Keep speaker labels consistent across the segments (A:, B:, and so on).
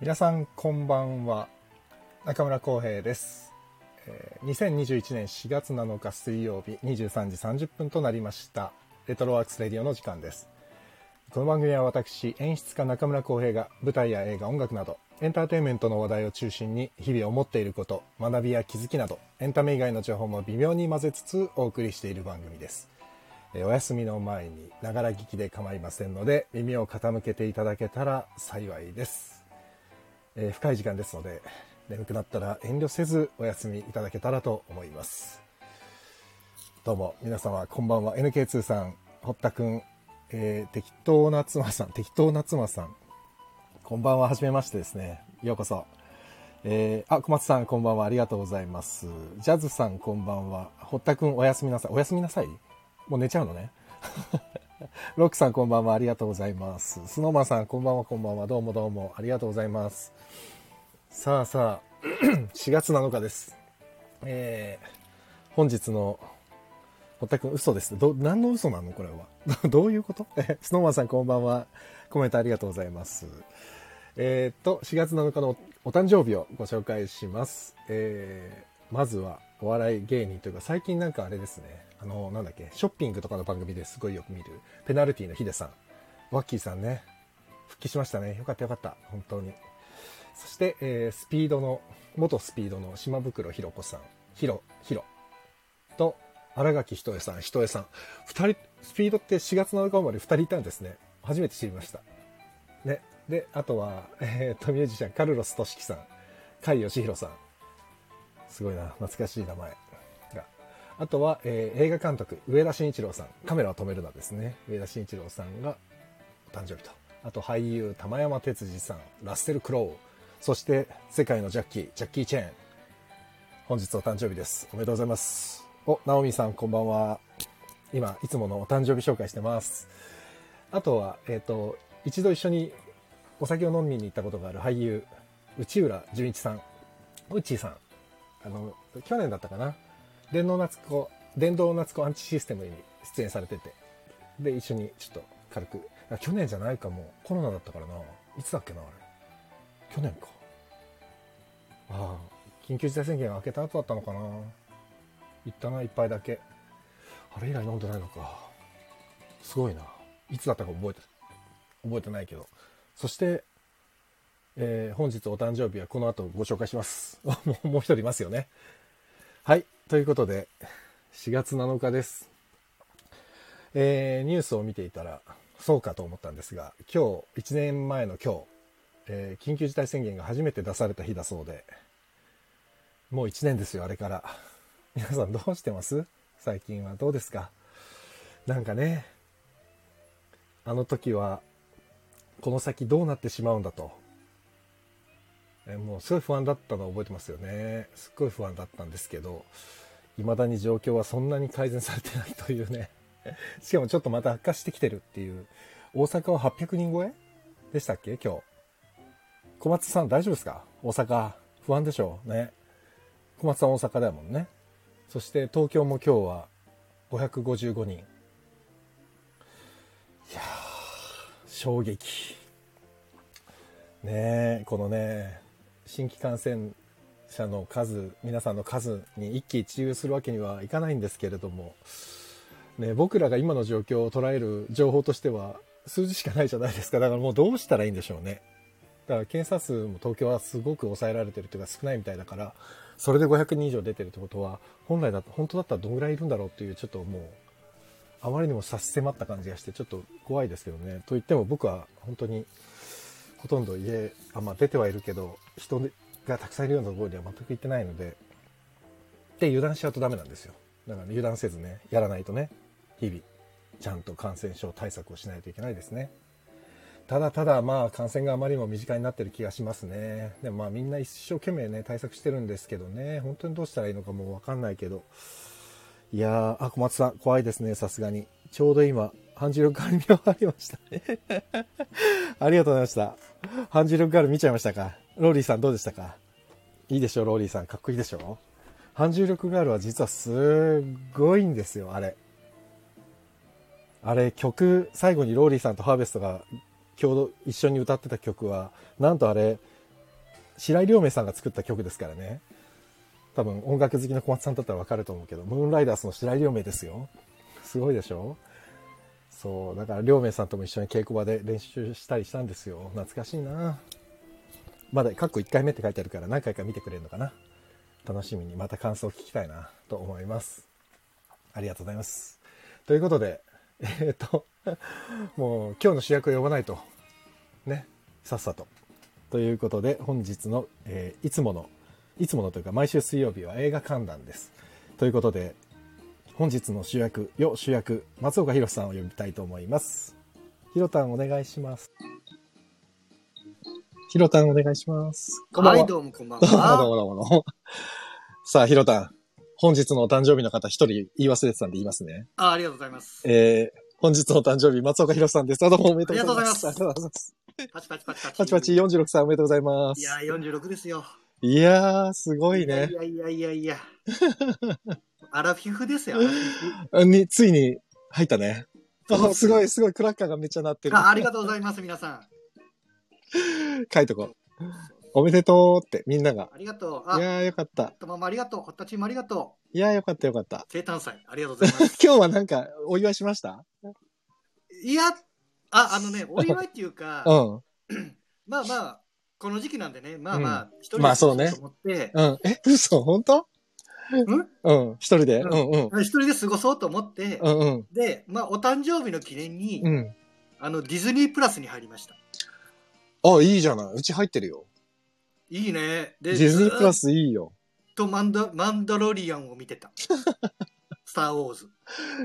A: 皆さんこんばんは。中村浩平です。えー2021年4月7日水曜日23時30分となりました。レトロワークスレディオの時間です。この番組は私演出家中村浩平が舞台や映画音楽などエンターテインメントの話題を中心に日々思っていること学びや気づきなどエンタメ以外の情報も微妙に混ぜつつお送りしている番組です。えーお休みの前にながら聞きで構いませんので耳を傾けていただけたら幸いです、えー深い時間ですので眠くなったら遠慮せずお休みいただけたらと思いますどうも皆様こんばんは NK2 さん堀田くん、えー適当な妻さん適当な妻さんこんばんははじめましてですねようこそえーあ、小松さん、こんばんは。ありがとうございます。ジャズさん、こんばんは。堀田くん、おやすみなさい。おやすみなさい？もう寝ちゃうのね。ロックさん、こんばんは。ありがとうございます。スノーマンさん、こんばんは、こんばんは。どうもどうも。ありがとうございます。さあさあ、4月7日です。えー、本日の、堀田くん、嘘です。ど、何の嘘なのこれは？どういうこと？え スノーマンさん、こんばんは。コメントありがとうございます。えーっと、4月7日のお誕生日をご紹介します。えーまずはお笑い芸人というか、最近なんかあれですね、あの、なんだっけ、ショッピングとかの番組ですごいよく見る、ペナルティのヒデさん、ワッキーさんね、復帰しましたね。よかったよかった、本当に。そして、えースピードの、元スピードの島袋ひろ子さん、ひろ、ひろ、と、新垣ひとえさん、ひとえさん。二人、スピードって4月7日生まれ二人いたんですね。初めて知りました。ね。で、あとは、えー、と、ミュージシャン、カルロス・トシキさん、甲斐義弘さん。すごいな、懐かしい名前。あとは、えー映画監督、上田慎一郎さん、カメラを止めるなですね。上田慎一郎さんがお誕生日と。あと、俳優、玉山哲司さん、ラッセル・クロウ。そして、世界のジャッキー、ジャッキー・チェーン。本日お誕生日です。おめでとうございます。お、ナオミさん、こんばんは。今、いつものお誕生日紹介してます。あとは、えっ、と、一度一緒にお酒を飲みに行ったことがある俳優、内浦淳一さん、うっちーさん。あの、去年だったかな。電動夏子、電動夏子アンチシステムに出演されてて。で、一緒にちょっと軽く。去年じゃないかも。コロナだったからな。いつだっけな、あれ。去年か。ああ、緊急事態宣言が明けた後だったのかな。行ったな、一杯だけ。あれ以来飲んでないのか。すごいな。いつだったか覚えて、覚えてないけど。そして、えー本日お誕生日はこの後ご紹介します。もう一人いますよね。はい。ということで、4月7日です。えーニュースを見ていたら、そうかと思ったんですが、今日、1年前の今日、えー緊急事態宣言が初めて出された日だそうで、もう1年ですよ、あれから。皆さんどうしてます？最近はどうですか？なんかね、あの時は、この先どうなってしまうんだと。えもうすごい不安だったのを覚えてますよね。すっごい不安だったんですけど、未だに状況はそんなに改善されてないというね。しかもちょっとまた悪化してきてるっていう。大阪は800人超え？でしたっけ？今日。小松さん大丈夫ですか？大阪。不安でしょうね。小松さん大阪だもんね。そして東京も今日は555人。いやー、衝撃。ねえ、このね、新規感染者の数、皆さんの数に一喜一憂するわけにはいかないんですけれども、ね、僕らが今の状況を捉える情報としては数字しかないじゃないですか。だからもうどうしたらいいんでしょうね。だから検査数も東京はすごく抑えられてるというか少ないみたいだから、それで500人以上出てるってことは、本来だと、本当だったらどんぐらいいるんだろうっていう、ちょっともう、あまりにも差し迫った感じがして、ちょっと怖いですけどね。と言っても僕は本当に、ほとんど家、あまあ、出てはいるけど、人がたくさんいるようなところには全く行ってないので、で、油断しちゃうとダメなんですよ。だから、油断せずね、やらないとね、日々、ちゃんと感染症対策をしないといけないですね。ただただ、まあ、感染があまりにも身近になってる気がしますね。でもまあ、みんな一生懸命ね、対策してるんですけどね、本当にどうしたらいいのかもうわかんないけど、いやー、あ、小松さん、怖いですね、さすがに。ちょうど今、半重力ガール見終わりましたね。ありがとうございました。反重力ガール見ちゃいましたかローリーさんどうでしたか？いいでしょ、ローリーさん。かっこいいでしょ反重力ガールは実はすごいんですよ、あれ。あれ、曲、最後にローリーさんとハーベストが共同、一緒に歌ってた曲は、なんとあれ、白井良明さんが作った曲ですからね。多分音楽好きの小松さんだったらわかると思うけど、ムーンライダースの白井良明ですよ。すごいでしょそう、だから亮明さんとも一緒に稽古場で練習したりしたんですよ。懐かしいなまだ、過去1回目って書いてあるから何回か見てくれるのかな。楽しみにまた感想を聞きたいなと思います。ありがとうございます。ということで、えっ、と、もう今日の主役を呼ばないと。ね、さっさと。ということで、本日の、えーいつもの、いつものというか毎週水曜日は映画観覧です。ということで、本日の主役、よ主役、松岡弘さんを呼びたいと思います。ひろたんお願いします。ひろたんお願いします。こんばんは
B: はい、どうもこんばん
A: どうもどう
B: は。
A: もどうもどうも。さあ、ひろたん。本日のお誕生日の方一人言い忘れてたんで言いますね。
B: あありがとうございます。
A: えー、本日のお誕生日、松岡弘さんです。あどうもおめでとうございます。
B: ありがとうござい
A: ます。
B: パチパチパチパチ。
A: パチパチ46歳おめでとうございます。
B: いやー、46ですよ。
A: いやー、すごいね
B: い。やいやいやいや。アラフィフですよ。
A: に、ついに入ったね。あすごい、すごい、クラッカーがめっちゃ鳴ってる。
B: あありがとうございます、皆さん。
A: 書いとこう。おめでとうって、みんなが。
B: ありがとう。
A: い
B: あ、
A: やー、よかった。
B: とまもありがとう。ホッタチームありがと
A: いやー、よかったよかった
B: う。。生誕祭、ありがとうございます。
A: 今日はなんか、お祝いしました？
B: いや、あ、あのね、お祝いっていうか
A: う、ん。
B: まあまあ、この時期なんでね、まあまあ、一人で
A: まあそうね
B: と思って、
A: うん。え、嘘？本当？うん？一人で、う、
B: うん
A: うん。
B: 一人で過ごそうと思って、
A: うんうん。
B: で、まあ、お誕生日の記念に、
A: うん。
B: あの、ディズニープラスに入りました。
A: あ、いいじゃない。うち入ってるよ。
B: いいね。で、
A: ディズニープラ
B: ず
A: スいいよ。
B: っとマンダマンダロリアンを見てた。スター・ウォーズ。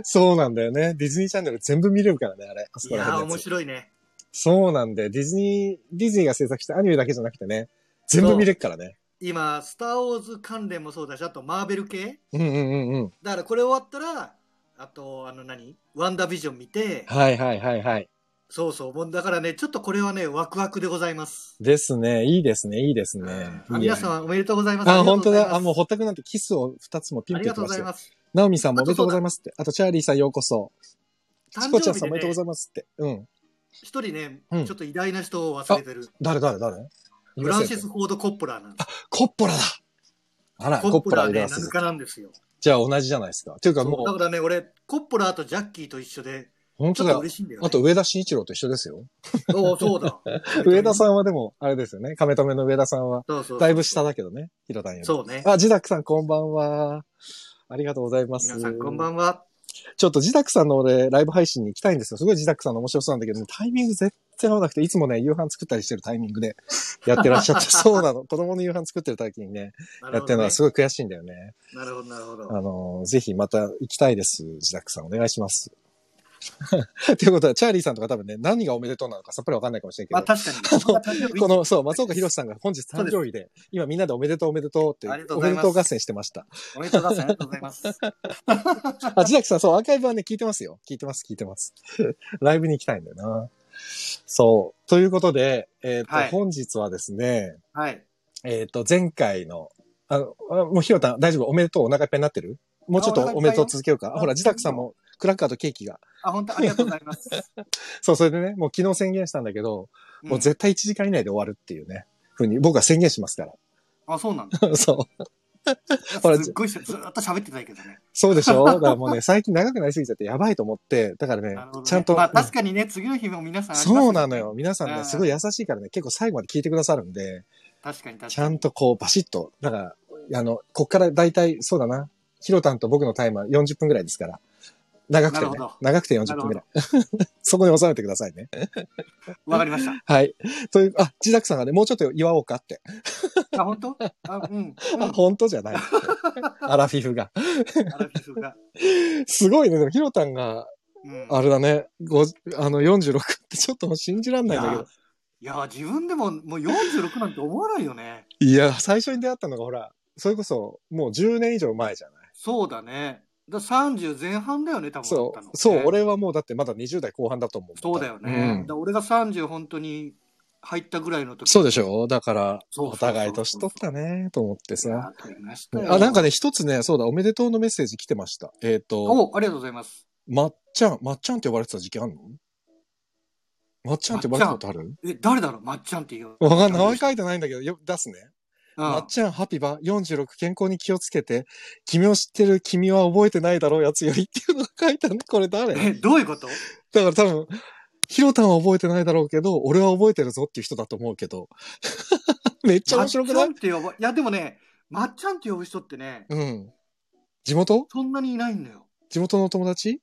A: そうなんだよね。ディズニーチャンネル全部見れるからね、あれ。あそ
B: いやー、面
A: やつ。
B: 白いね。
A: そうなんで、ディズニー、ディズニーが制作したアニメだけじゃなくてね、全部見れるからね。
B: 今、スター・ウォーズ関連もそうだし、あとマーベル系？
A: うんうんうんうん。
B: だからこれ終わったら、あと、あの何？ワンダービジョン見て、
A: はいはいはいはい。
B: そうそう。もうだからね、ちょっとこれはね、ワクワクでございます。
A: ですね。いいですね。いいですね。
B: あ
A: いいや
B: 皆さんおめでとうございます。
A: あ、本当だ。あ、
B: あ
A: もう、ほったくなんてキスを二つもピン
B: ありがとう。ございます。
A: ナオミさんもおめでとうございますって。あと、チャーリーさんようこそ。チ
B: 誕
A: コちゃんさんおめでとうございますって。うん。
B: 一人ね、
A: うん
B: ちょっと偉大な人を忘れてる。
A: 誰誰誰？
B: フランシス・フォード・コッポラーなんです。
A: コッポラだあら、
B: コ
A: コッポ
B: ッポラ
A: ラ入れます
B: 7。日なんですよ。
A: じゃあ同じじゃないですか。っていうかもう、
B: そうだからね、俺、コッポラーとジャッキーと一緒で、
A: 本当だよ
B: 嬉。しいんだよね。
A: あと、上田慎一郎と一緒ですよ。
B: おうそうだ。
A: 上田さんはでも、あれですよね。亀止めの上田さんは、
B: そうそう。
A: だいぶ下だけどね。ひろたんより。
B: そうね。
A: あ、ジダクさんこんばんは。ありがとうございます。
B: 皆さんこんばんは。
A: ちょっとジダクさんの俺、ライブ配信に行きたいんですよ。すごいジダクさんの面白そうなんだけど、タイミング絶対合わなくて、いつもね、夕飯作ったりしてるタイミングでやってらっしゃって、そうなの。子供の夕飯作ってる時にね、やってるのはす
B: ご
A: ごい悔しいんだよね。
B: なるほど、なるほど。
A: あの、ぜひまた行きたいです。ジダクさんお願いします。ということは、チャーリーさんとか多分ね、何がおめでとうなのかさっぱりわかんないかもしれんけ
B: まあ
A: ど、
B: 確かに。
A: この、そう、松岡弘さんが本日誕生日で、今みんなでおめでとうおめでとうって、
B: うございます
A: おめでとう合戦してました。
B: おめでとうございます。ありがとうございます。
A: あ、ジダクさん、そう、アーカイブはね、聞いてますよ。聞いてます、聞いてます。ライブに行きたいんだよな。そう。ということで、えっ、と、
B: はい
A: 本日はですね、
B: はい。
A: えっ、と、前回の、あの、あもうひろたん、大丈夫？おめでとう？お腹いっぱいになってる？もうちょっと
B: あお
A: めでとう続けようか？ほら、自宅さんも、クラッカーとケーキが。
B: あ、本当ありがとうございます。
A: そう、それでね、もう昨日宣言したんだけど、もう
B: うん
A: 絶対1時間以内で終わるっていうね、ふうに僕は宣言しますか
B: あ、そうなんだ。
A: ら。そう。ほら
B: すっごいしずっと喋ってたけどね。
A: そうでしょ？だからもうね、最近長くなりすぎちゃってやばいと思って、だからね、
B: ね
A: ちゃんと、
B: まあ確かにね、次の日も皆さんあります
A: そうなのよ。。皆さんね、
B: うん
A: すごい優しいからね、結構最後まで聞いてくださるんで、
B: 確かに確かに。
A: ちゃんとこう、バシッと、だから、あの、こっからだいたい、そうだな、ヒロタンと僕のタイムは40分ぐらいですから。長くてね。長くて40分ぐらい。そこに収めてくださいね。
B: わかりました。
A: はい。という、あ、ジザクさんがね、もうちょっと祝おうかって。
B: あ、本当？あ、うん。うん。
A: あ、本当じゃない。アラフィフが。
B: アラフィフが。
A: すごいね。でも、ヒロタンが、
B: うん。
A: あれだね、ごあの、46ってちょっと信じらんないんだけど。
B: いや、自分でももう46なんて思わないよね。
A: いや、最初に出会ったのがほら、それこそ、もう10年以上前じゃない。
B: そうだね。だ30前半だよね、多分
A: そう、そう、
B: ね
A: 俺はもうだってまだ20代後半だと思う。
B: そうだよね。
A: うん
B: 俺が30本当に入ったぐらいの時。
A: そうでしょだから、お互い年取ったね、と思ってさ。
B: あ
A: なんかね、一つね、そうだ、おめでとうのメッセージ来てました。えっ、と、
B: お、ありがとうございます。
A: まっちゃん、まっちゃんって呼ばれてた時期あんの？まっちゃんって呼ばれたことある？
B: え、誰だろう？まっちゃんっていう。
A: わかんない。名前書いてないんだけど、よ出すね。
B: うん
A: まっちゃん、ハピバ、46、健康に気をつけて、君を知ってる君は覚えてないだろうやつよりっていうのが書いたね。これ誰？
B: え、どういうこと？
A: だから多分、ヒロタンは覚えてないだろうけど、俺は覚えてるぞっていう人だと思うけど。めっちゃ面白くない？
B: まっちゃんって呼ば、いやでもね、まっちゃんって呼ぶ人ってね、
A: うん。地元？
B: そんなにいないんだよ。
A: 地元のお友達？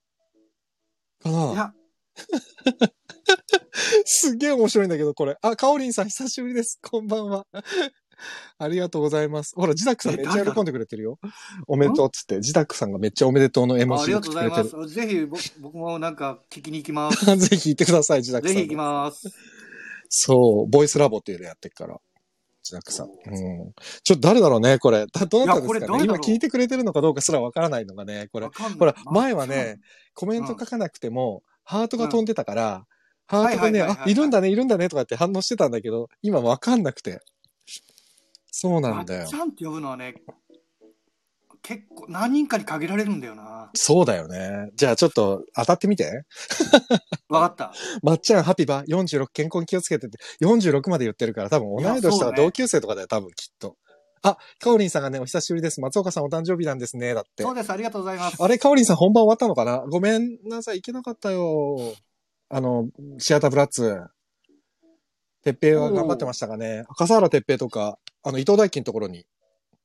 A: か
B: い
A: な
B: や、
A: すっげえ面白いんだけど、これ。あ、カオリンさん久しぶりです。こんばんは。ありがとうございます。ほら、ジダックさん
B: え
A: めっちゃ喜んでくれてるよ。おめでとうっつって。ジダックさんがめっちゃおめでとうの絵文字
B: あありがとうございま
A: る。
B: す。ぜひ僕僕もなんか聞きに行きます。
A: ぜひ行ってください、ジダックさん。
B: ぜひ行きます。
A: そう、ボイスラボっていうのやってるから。ジダックさん。うん。ちょっと誰だろうね、これ。だどうなったんですかね？
B: いやこれ誰だろう？
A: 今聞いてくれてるのかどうかすらわからないのがね、これ
B: わ。かんない
A: ほら、前はね、コメント書かなくても、ハートが飛んでたから、ハートでね、
B: はいはいはいはい
A: あ、いるんだね、いるんだね、とかって反応してたんだけど、今わかんなくて。そうなんだよ
B: まっち。ゃんって呼ぶのはね、結構何人かに限られるんだよな。
A: そうだよね。じゃあちょっと当たってみて。
B: わかった。
A: まっちゃん、ハピバ、46、健康に気をつけてって、46まで言ってるから、多分同い年と同級生とかだよ、多分きっと。あ、カオリンさんがね、お久しぶりです。松岡さんお誕生日なんですね、だって
B: そう。です、ありがとうございます。
A: あれ、カオリンさん本番終わったのかな？ごめんなさい、行けなかったよ。あの、シアターブラッツ。てっぺいは頑張ってましたかね。笠原てっぺいとか、あの、伊藤大輝のところに、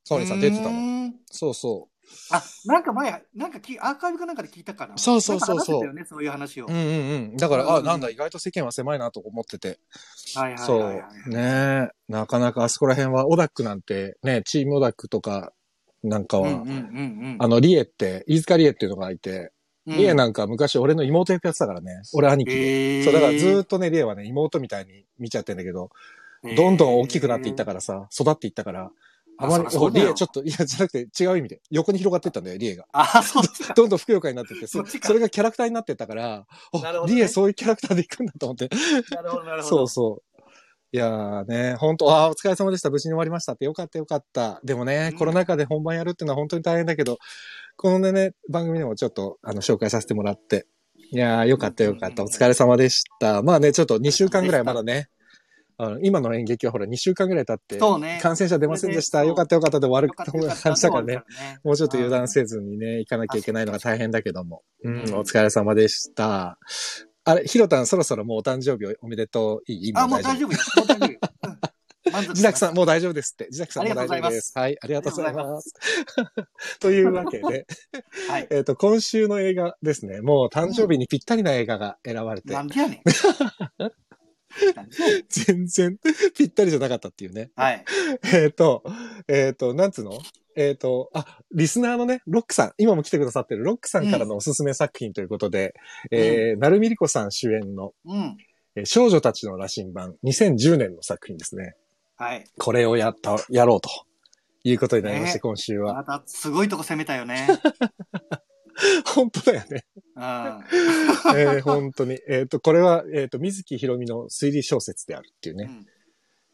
A: カオリンさん出てた
B: う
A: の。そうそ
B: あ、なんか前、なんかきアーカイブかなんかで聞いたかな。
A: そうそうそうそう
B: よね、そういう話を。
A: う。うんうんうん。だから、あ、
B: うん
A: なんだ、意外と世間は狭いなと思ってて。
B: はいはい
A: そ
B: はいは
A: う
B: い。。
A: ねえ。なかなかあそこら辺は、オダックなんて、ね、チームオダックとか、なんかは、
B: うんうんうんうん。
A: あの、リエって、飯塚リエっていうのがいて、
B: うん
A: リエなんか昔俺の妹役やってたからね。俺兄貴で。
B: えー
A: そう、だからずーっとね、リエはね、妹みたいに見ちゃってんだけど、どんどん大きくなっていったからさ、育っていったから、あまり、リエちょっと、いや、じゃなくて違う意味で、横に広がっていったんだよ、リエが。
B: あ、そうですか。
A: どんどんふくよかになってって、そ
B: そ
A: れがキャラクターになってったから、
B: ね
A: リエそういうキャラクターで行くんだと思って。
B: なるほど、なるほど。
A: そうそう。いやーね、本当あーお疲れ様でした。無事に終わりましたって。よかったよかった。でもね、
B: うん
A: コロナ禍で本番やるっていうのは本当に大変だけど、このね、番組でもちょっと、あの、紹介させてもらって。いやーよかったよかった。お疲れ様でした。まあね、ちょっと2週間ぐらいまだね、あの今の演劇はほら2週間ぐらい経って、
B: そうね。
A: 感染者出ませんでした。よかったよかったで終わる
B: よかったよかった
A: 話だからね。
B: ね
A: もうちょっと油断せずにね、行かなきゃいけないのが大変だけども。うん、
B: うん
A: お疲れ様でした。あれ、ひろたんそろそろもうお誕生日おめでとう。いい？
B: あ、もう大丈夫よ。もう大丈夫よ。うん 満足
A: 自宅さん、もう大丈夫ですって。自宅さんもう大丈夫です。はい、ありがとうございます。というわけで、
B: はい。
A: えっと、今週の映画ですね。もう誕生日にぴったりな映画が選ばれて
B: な、んでやねん。
A: 全然ぴったりじゃなかったっていうね。
B: はい。
A: えっと、えっと、なんつうの？えっと、あ、リスナーのね、ロックさん、今も来てくださってるロックさんからのおすすめ作品ということで、えー、なるみりこさん主演の、
B: うん。
A: えー少女たちの羅針盤、2010年の作品ですね。
B: はい。
A: これをやった、やろうということになりまして、
B: ね
A: 今週は。
B: また、すごいとこ攻めたよね。
A: 本当だよね。
B: うん。
A: えー本当に。えっ、と、これは、えっ、と、水木ひろみの推理小説であるっていうね、
B: うん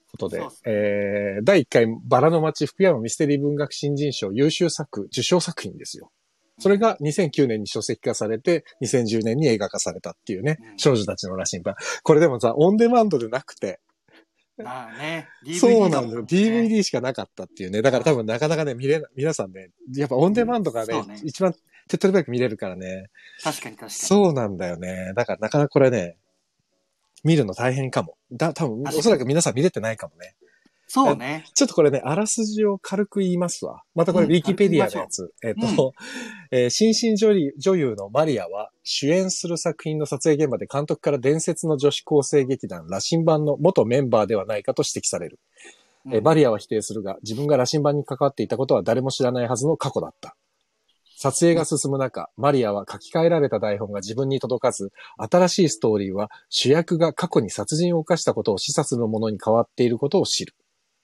A: ことで
B: そうっす、ね
A: えー第1回バラの街福山ミステリー文学新人賞優秀作、受賞作品ですよ。それが2009年に書籍化されて、2010年に映画化されたっていうね、
B: うん
A: 少女たちの羅針盤。これでもさ、オンデマンドでなくて、
B: まあね。DVD
A: そうなんだよ。DVD しかなかったっていうね。だから多分なかなかね、見れな、皆さんね、やっぱオンデマンドがね、
B: ね
A: 一番手っ取り早く見れるからね。
B: 確かに確かに。
A: そうなんだよね。だからなかなかこれね、見るの大変かも。だ、多分おそらく皆さん見れてないかもね。
B: そうね。
A: ちょっとこれね、あらすじを軽く言いますわ。またこれ、
B: うん
A: ウィキペディアのやつ。えっ、と、えー新進女優女優のマリアは、主演する作品の撮影現場で監督から伝説の女子高生劇団、羅針盤の元メンバーではないかと指摘される。えーマリアは否定するが、自分が羅針盤に関わっていたことは誰も知らないはずの過去だった。撮影が進む中、マリアは書き換えられた台本が自分に届かず、新しいストーリーは主役が過去に殺人を犯したことを示唆するものに変わっていることを知る。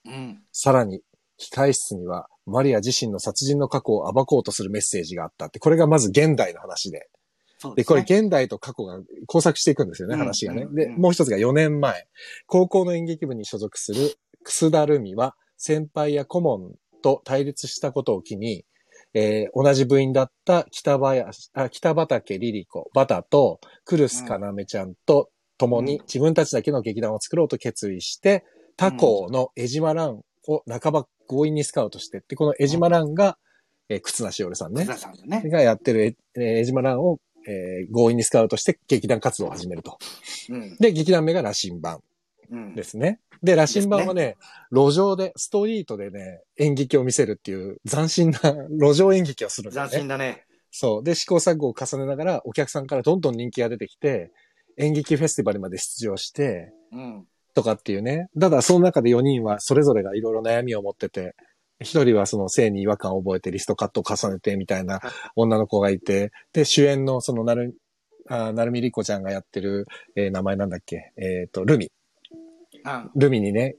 B: うん。
A: さらに、控室には、マリア自身の殺人の過去を暴こうとするメッセージがあったって、これがまず現代の話で。で、これ
B: そうですね。
A: 現代と過去が交錯していくんですよね、
B: うん
A: 話がね。で、もう一つが4年前、高校の演劇部に所属する楠田ルミは、先輩や顧問と対立したことを機に、えー同じ部員だった北林、あ北畠リリコ、バタと、クルスかなめちゃんと共に自分たちだけの劇団を作ろうと決意して、他校の江島蘭を半ば強引にスカウトしてって、この江島蘭が、えー、忽那しおるさんね
B: さんだね。
A: がやってるええー江島蘭を、えー強引にスカウトして劇団活動を始めると。
B: うん。
A: で、劇団名が羅針盤
B: うん。
A: ですね。で、羅針盤はね、路上で、ストリートでね、演劇を見せるっていう斬新な路上演劇をするんだよ
B: 斬
A: ね。
B: 新だね。
A: そう。で、試行錯誤を重ねながら、お客さんからどんどん人気が出てきて、演劇フェスティバルまで出場して、
B: うん。
A: とかっていうね。ただ、その中で4人はそれぞれがいろいろ悩みを持ってて、一人はその性に違和感を覚えてリストカットを重ねてみたいな女の子がいて、で、主演のそのなる、あなるみりこちゃんがやってる、えー名前なんだっけ？えっ、と、ルミ。
B: うん。
A: ルミにね、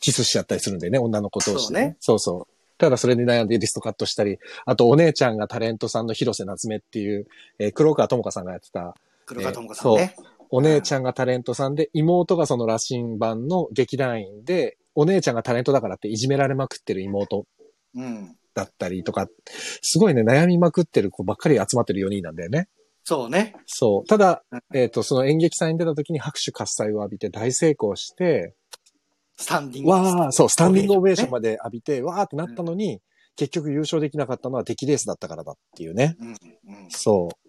A: キスしちゃったりするんだよね、女の子同士で、
B: そうね
A: そうそう。ただそれに悩んでリストカットしたり、あとお姉ちゃんがタレントさんの広瀬夏目っていう、えー黒川智香さんがやってた、
B: 黒川智子さんね。
A: お姉ちゃんがタレントさんで、妹がその羅針盤の劇団員で、お姉ちゃんがタレントだからっていじめられまくってる妹
B: うん。
A: だったりとか、すごいね、悩みまくってる子ばっかり集まってる4人なんだよね。
B: そうね。
A: そう。ただ
B: うん、
A: えっ、と、その演劇祭に出た時に拍手喝采を浴びて大成功して、
B: スタンディング。
A: わー、そう、スタンディングオベーション
B: ね
A: まで浴びて、わーってなったのに、結局優勝できなかったのは出来レースだったからだっていうね。
B: うん。うん。
A: そう。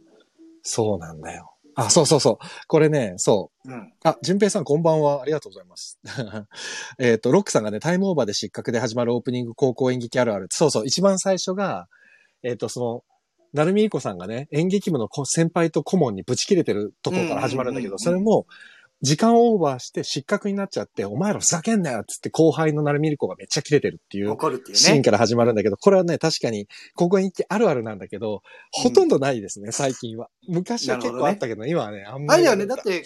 A: そうなんだよ。あ、そうそうそう。これね、そう。
B: うん。
A: あ、淳平さんこんばんは。ありがとうございます。えっと、ロックさんがね、タイムオーバーで失格で始まるオープニング高校演劇あるある。そうそう、一番最初が、えっ、と、その、なるみいこさんがね、演劇部のこ先輩と顧問にブチ切れてるところから始まるんだけど、それも、時間オーバーして失格になっちゃって、お前らふざけんなよっつって後輩のなるみりこがめっちゃ切れてるっていう。シーンから始まるんだけど、これはね、確かに、高校演劇あるあるなんだけど、ほとんどないですね、最近は。昔は結構あったけど、今はね、あんまり。
B: あれだよね。だって、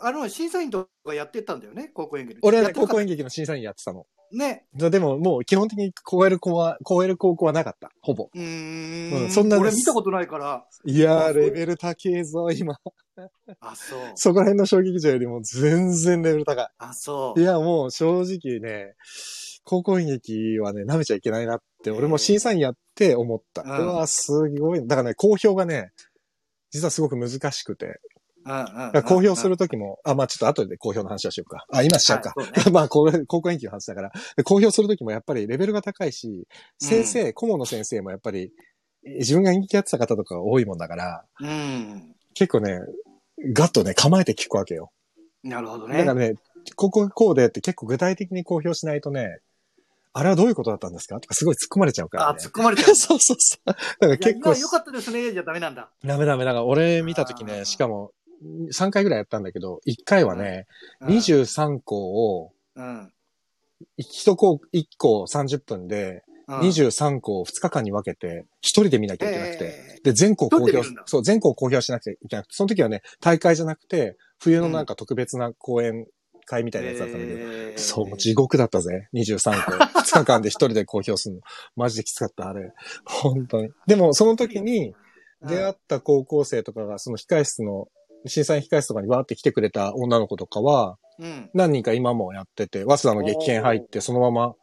B: あの、審査員とかやってたんだよね、高校演劇。
A: 俺は高校演劇の審査員やってたの。
B: ね。
A: でも、もう基本的に超える子は、超える高校はなかった。ほぼ。
B: うー
A: うん
B: ん。
A: そんな
B: 俺見たことないから。
A: いやー、レベル高えぞ、今。
B: あ、そう。
A: そこら辺の小劇場よりも全然レベル高
B: あ、そ
A: い。
B: う。
A: いや、もう正直ね、高校演劇はね、舐めちゃいけないなって、俺も審査員やって思った。
B: うん
A: うわ、すごい。だからね、公表がね、実はすごく難しくて。公表するときも、あ、まあちょっと後で公表の話はしようか。あ、今しちゃうか。
B: はいそうね
A: まあ、高校演劇の話だから。で公表するときもやっぱりレベルが高いし、先生、顧問の先生もやっぱり、自分が演劇やってた方とかが多いもんだから、
B: うん。
A: 結構ね、ガッとね、構えて聞くわけよ。
B: なるほどね。
A: だからね、こここうでって結構具体的に公表しないとね、あれはどういうことだったんですか？とかすごい突っ込まれちゃうから
B: あ、
A: ね。
B: 突っ込まれちゃう。
A: そうそうそう。だから結構、
B: 今良かったですね、じゃダメなんだ。
A: ダメダメ。だから俺見たときね、しかも、3回ぐらいやったんだけど、1回はね、
B: うん
A: 23校を、
B: うん。
A: 1校、1校30分で、
B: うん
A: 23校を2日間に分けて、1人で見なきゃいけなくて、
B: え
A: で、全校公表そう、全校公表しなくちゃいけなくて、その時はね、大会じゃなくて、冬のなんか特別な講演会みたいなやつだったんだけど、
B: えー
A: そう、地獄だったぜ。23校。2日間で1人で公表するの。マジできつかった、あれ。本当に。でも、その時に出会った高校生とかが、その控室の、審査員控室とかにわーって来てくれた女の子とかは、
B: うん。
A: 何人か今もやってて、早稲田の激変入って、そのまま、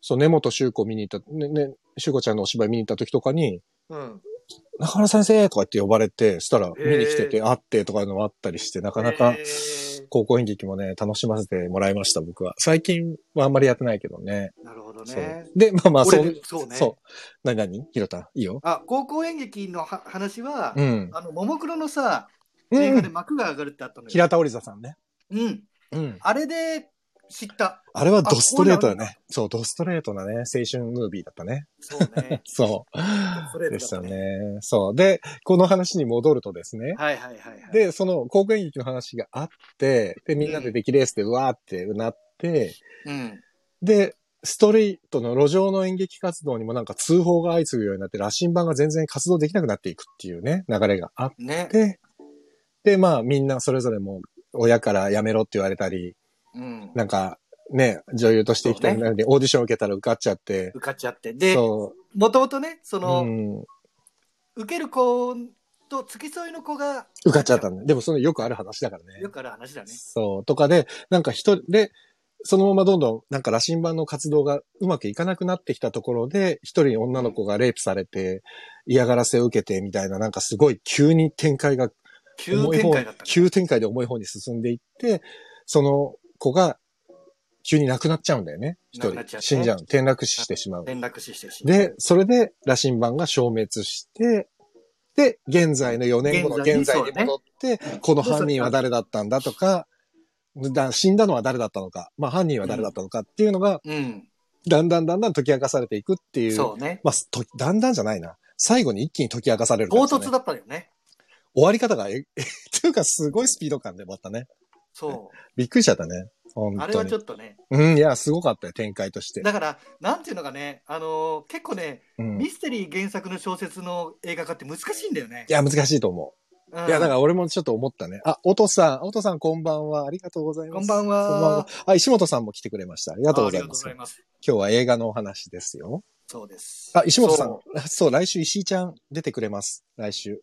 A: そう、根本修子見に行った、ね、ね、修子ちゃんのお芝居見に行った時とかに、
B: うん。
A: 中村先生とか言って呼ばれて、そしたら見に来てて、
B: へ
A: 会ってとかいうのもあったりして、なかなか
B: えー
A: 高校演劇もね、楽しませてもらいました、僕は。最近はあんまりやってないけどね。
B: なるほどね。
A: で、まあまあ、そう、
B: 俺そうね
A: そう。なになにひろた、いいよ。
B: あ、高校演劇のは話は、
A: うん。
B: あの、ももクロのさ、
A: うん。
B: 映画で幕が上がるってあったのよ。
A: 平田織座さんね。
B: うん。
A: うん。
B: あれで知った。
A: あれはドストレートだね。そう、ドストレートなね、青春ムービーだったね。
B: そうね。
A: そう。
B: トレートだったね。
A: そう。で、この話に戻るとですね。
B: はいはいはいはい。
A: で、その高校演劇の話があって、で、みんなで出来レースでうわーってなって、
B: うん。
A: で、ストリートの路上の演劇活動にもなんか通報が相次ぐようになって、羅針盤が全然活動できなくなっていくっていうね、流れがあっ
B: ね。
A: て、で、まあみんなそれぞれも親から辞めろって言われたり、
B: うん。
A: なんかね、女優として行きたいのに、オーディション受けたら受かっちゃって、
B: 受かっちゃって。で、
A: そ、
B: もともとね、そうの、
A: うん、
B: 受ける子と付き添いの子が、
A: 受かっちゃったんだ。でもそのよくある話だからね。
B: よくある話だね。
A: そう。とかで、なんか一人で、そのままどんどん、なんか羅針盤の活動がうまくいかなくなってきたところで、一人女の子がレイプされて、嫌がらせを受けてみたいな、なんかすごい急に展開が
B: 急展開だった、ね。
A: 急展開で重い方に進んでいって、その子が急に亡くなっちゃうんだよね。一人。
B: ね
A: 死んじゃう。転落死してしまう。
B: 連絡死してるし。
A: で、それで羅針盤が消滅して、で、現在の4年後の現
B: 現在に
A: 戻って、この犯人は誰だったんだとか、だ死んだのは誰だったのか、まあ犯人は誰だったのかっていうのが、
B: うん。
A: だんだんだんだん解き明かされていくっていう。
B: そうね。
A: まあ、とだんだんじゃないな。最後に一気に解き明かされるね
B: 唐突だったよね。
A: 終わり方が、え、えっていうかすごいスピード感で終わったね。
B: そ
A: びっくりしちゃったね。
B: あれ。はちょっとね。
A: うん、いや、すごかったよ、展開として。
B: だから、なんていうのがね、あのー結構ね、
A: うん。い
B: ミステリー原作の小説の映画化って難しいんだよね。
A: や、難しいと思
B: うん
A: う。いや、だから俺もちょっと思ったね。あ、おとさん、おとさんこんばんは。ありがとうございます。
B: こんばんは
A: こんばんは。あ、石本さんも来てくれました。ありがとうございます。
B: ます。
A: 今日は映画のお話ですよ。
B: そうです。
A: あ、石本さん
B: そ。
A: そう、来週石井ちゃん出てくれます。来週。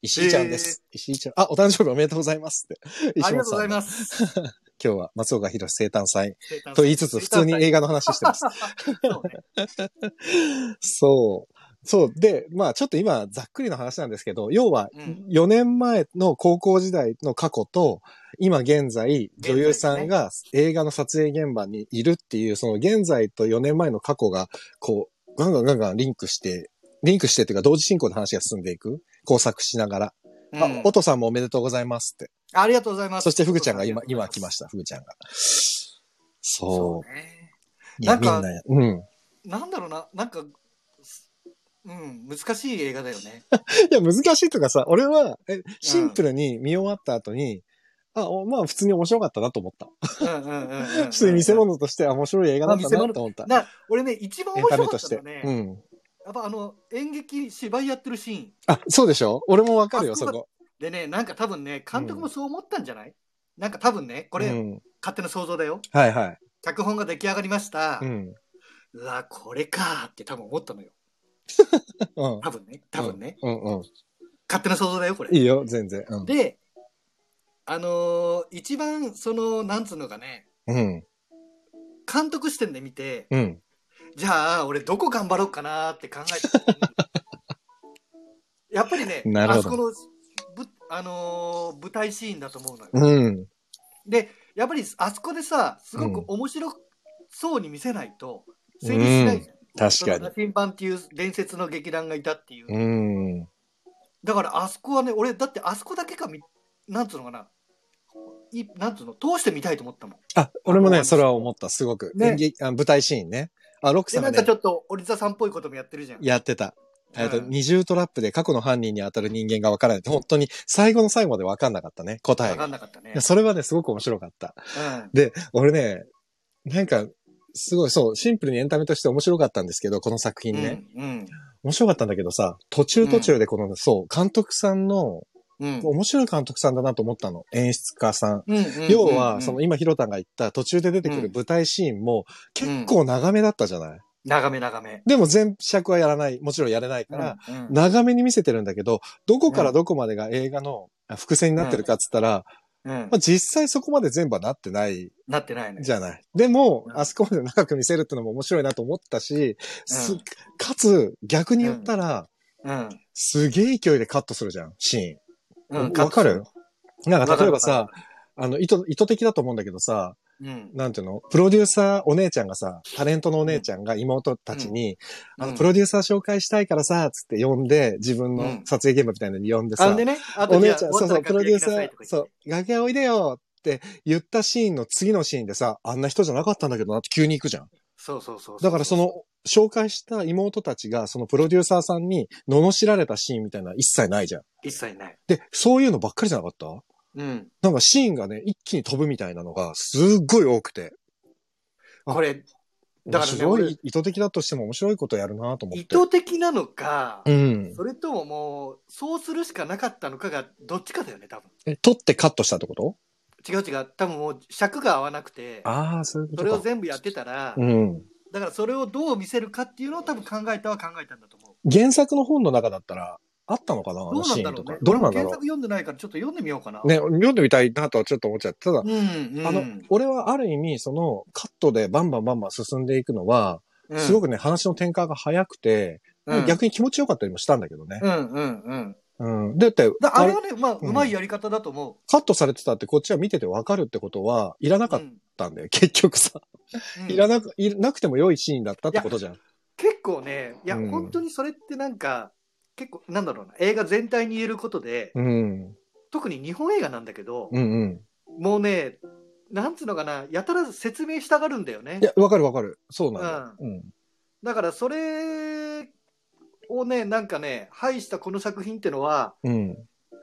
A: 石井ちゃんです。石井ちゃん。あ、お誕生日おめでとうございますって。
B: ありがとうござい
A: す。
B: ます。
A: 今日は松岡弘生誕祭
B: 生誕祭
A: と言いつつ普通に映画の話してます。
B: そうね。
A: そう。で、まあちょっと今ざっくりの話なんですけど、要は
B: うん
A: 4年前の高校時代の過去と、今現在女優さんが映画の撮影現場にいるっていう、その現在と4年前の過去が、こう、ガンガンガンガンリンクして、リンクしてっていうか同時進行で話が進んでいく。工作しながら。
B: うん
A: あ、おとさんもおめでとうございますって。
B: ありがとうございます。
A: そしてふぐちゃんが今、今来ま
B: し
A: した、ふぐちゃんが。
B: そ
A: そうう。
B: ね。
A: いや、
B: なんか
A: みんな、うん。
B: なんだろうな、なんか、うん、難しい映画だよね。
A: いや、難しいとかさ、俺は、え、シンプルに見終わった後に、あ、おまあ普通に面白かったなと思った。
B: うんうんうんうん。
A: 普通に見せ物としては面白い映画だったなと思った。
B: だ俺ね、一番面白か
A: タメとして。
B: ったのね、
A: うん。
B: やっぱあの、演劇、芝居やってるシーン。
A: あ、そうでしょ？俺もわかるよ、
B: あそ
A: こ。
B: でね、なんか多分ね、監督もそう思ったんじゃない、なんか多分ね、これ、
A: うん。
B: 勝手な想像だよ。
A: はいはい。
B: 脚本が出来上がりました。
A: う。
B: うんわ、これかーって多分思ったのよ。
A: うん。
B: 多分ね、多分ね。
A: うんうん。
B: 勝手な想像だよ、これ。
A: いいよ、全然。うん。
B: で、あのー一番、その、なんつうのかね、
A: うん。
B: 監督視点で見て、
A: うん。
B: じゃあ、俺どこ頑張ろうかなって考えた時にやっぱりね、
A: なるほど
B: あそこの、ぶあのー舞台シーンだと思うのよ。
A: うん。
B: で、やっぱりあそこでさ、すごく面白そうに見せないと、成立しないじゃん。
A: 確かに
B: その羅。針盤っていう伝説の劇団がいたっていう。
A: うん。
B: だからあそこはね、俺、だってあそこだけかみ、なんつうのかな。いなんつうの、通してみたいと思ったもん。
A: あ、俺もね、それは思った、すごく。
B: ね
A: 演劇あ舞台シーンね。あ、ロック
B: で、
A: さんがね
B: なんかち、ょっと、オリザさんっぽいこともやってるじゃん。
A: やってた。えっと、
B: うん
A: 二重トラップで過去の犯人に当たる人間が分からないって、本当に最後の最後まで分かんなかったね、答えが。
B: わかんなかったね。
A: それはね、すごく面白かった。
B: うん。
A: で、俺ね、なんか、すごい、そう、シンプルにエンタメとして面白かったんですけど、この作品ね。
B: うん。
A: 面白かったんだけどさ、途中途中でこの、そう、監督さんの、
B: うん。
A: 面白い監督さんだなと思ったの。演出家さん。
B: うん。うん
A: 要は、
B: うん
A: その今、ヒロタンが言った途中で出てく
B: うん
A: る舞台シーンも結構長めだったじゃない、
B: 長め長め。
A: でも全尺はやらない、もちろんやれないから、
B: うんうん
A: 長めに見せてるんだけど、どこからどこまでが映画のあ伏線になってるかっつったら、
B: うん
A: まあ、実際そこまで全部はなってない
B: なってないね。
A: じゃない。でも、
B: うん
A: あそこまで長く見せるってのも面白いなと思ったし、す
B: うん
A: かつ、逆に言ったら、
B: うん。
A: すげえ勢いでカットするじゃん、シーン。
B: うん。
A: わかる？なんか例えばさ
B: る、
A: あの、意図、意図的だと思うんだけどさ、
B: うん。
A: なんていうの？プロデューサー、お姉ちゃんがさ、タレントのお姉ちゃんが妹たちに、あの、
B: うん
A: プロデューサー紹介したいからさ、つって呼んで、自分の
B: うん
A: 撮影現場みたいなのに呼んでさ、
B: あんでね、あ
A: お姉ちゃん、そうそう、プロデューサー、
B: う。
A: そう、楽屋おいでよって言ったシーンの次のシーンでさ、あんな人じゃなかったんだけどなって急に行くじゃん。
B: そうそうそう。
A: だからそ、の、紹介した妹たちが、そのプロデューサーさんに罵られたシーンみたいな一切ないじゃん。
B: 一切ない。
A: で、そういうのばっかりじゃなかった？
B: うん。
A: なんかシーンがね、一気に飛ぶみたいなのが、すっごい多くて。あ
B: これ、だからね、
A: 面白い
B: 俺、
A: 意図的だとしても面白いことやるなと思って。
B: 意図的なのか、
A: うん。
B: それとももう、そうするしかなかったのかが、どっちかだよね、多分。
A: え、撮ってカットしたってこと？
B: 違う違う。多分もう、尺が合わなくて、
A: ああ、そういうこ
B: それを。全部やってたら、
A: うん。
B: だからそれをどう見せるかっていうのを多分考えたは考えたんだと思う。
A: 原作の本の中だったら、あったのかな？あ
B: どう
A: のシーンとか。。どうなんだろ
B: 俺も原作読んでないからちょっと読んでみようかな。
A: う。ね、読んでみたいなとはちょっと思っちゃった。ただ、
B: うん、うん。
A: あの、俺はある意味、その、カットでバンバンバンバン進んでいくのは、
B: うん
A: すごくね、話の展開が早くて、
B: うん
A: 逆に気持ちよかったりもしたんだけどね。
B: うん、うん、うん。
A: うん。だって、あれ
B: はね、まあ、
A: う
B: まいやり方だと思
A: カットされてたってこっちは見ててわかるってことは、いらな
B: う。
A: かっ
B: うん
A: たんだよ、結局さ。
B: うん
A: いらなく、いなくても良いシーンだったってことじゃん。
B: 結構ね、いや、
A: うん
B: 本当にそれってなんか、結構、なんだろうな、映画全体に言えることで、
A: うん。
B: 特に日本映画なんだけど、
A: うんうん。
B: もうね、なんつうのかな、やたら説明したがるんだよね
A: い。や、わかるわかる。そうなんだよ。うん。
B: だから、それをね、なんかね、排したこの作品ってのは、
A: うん。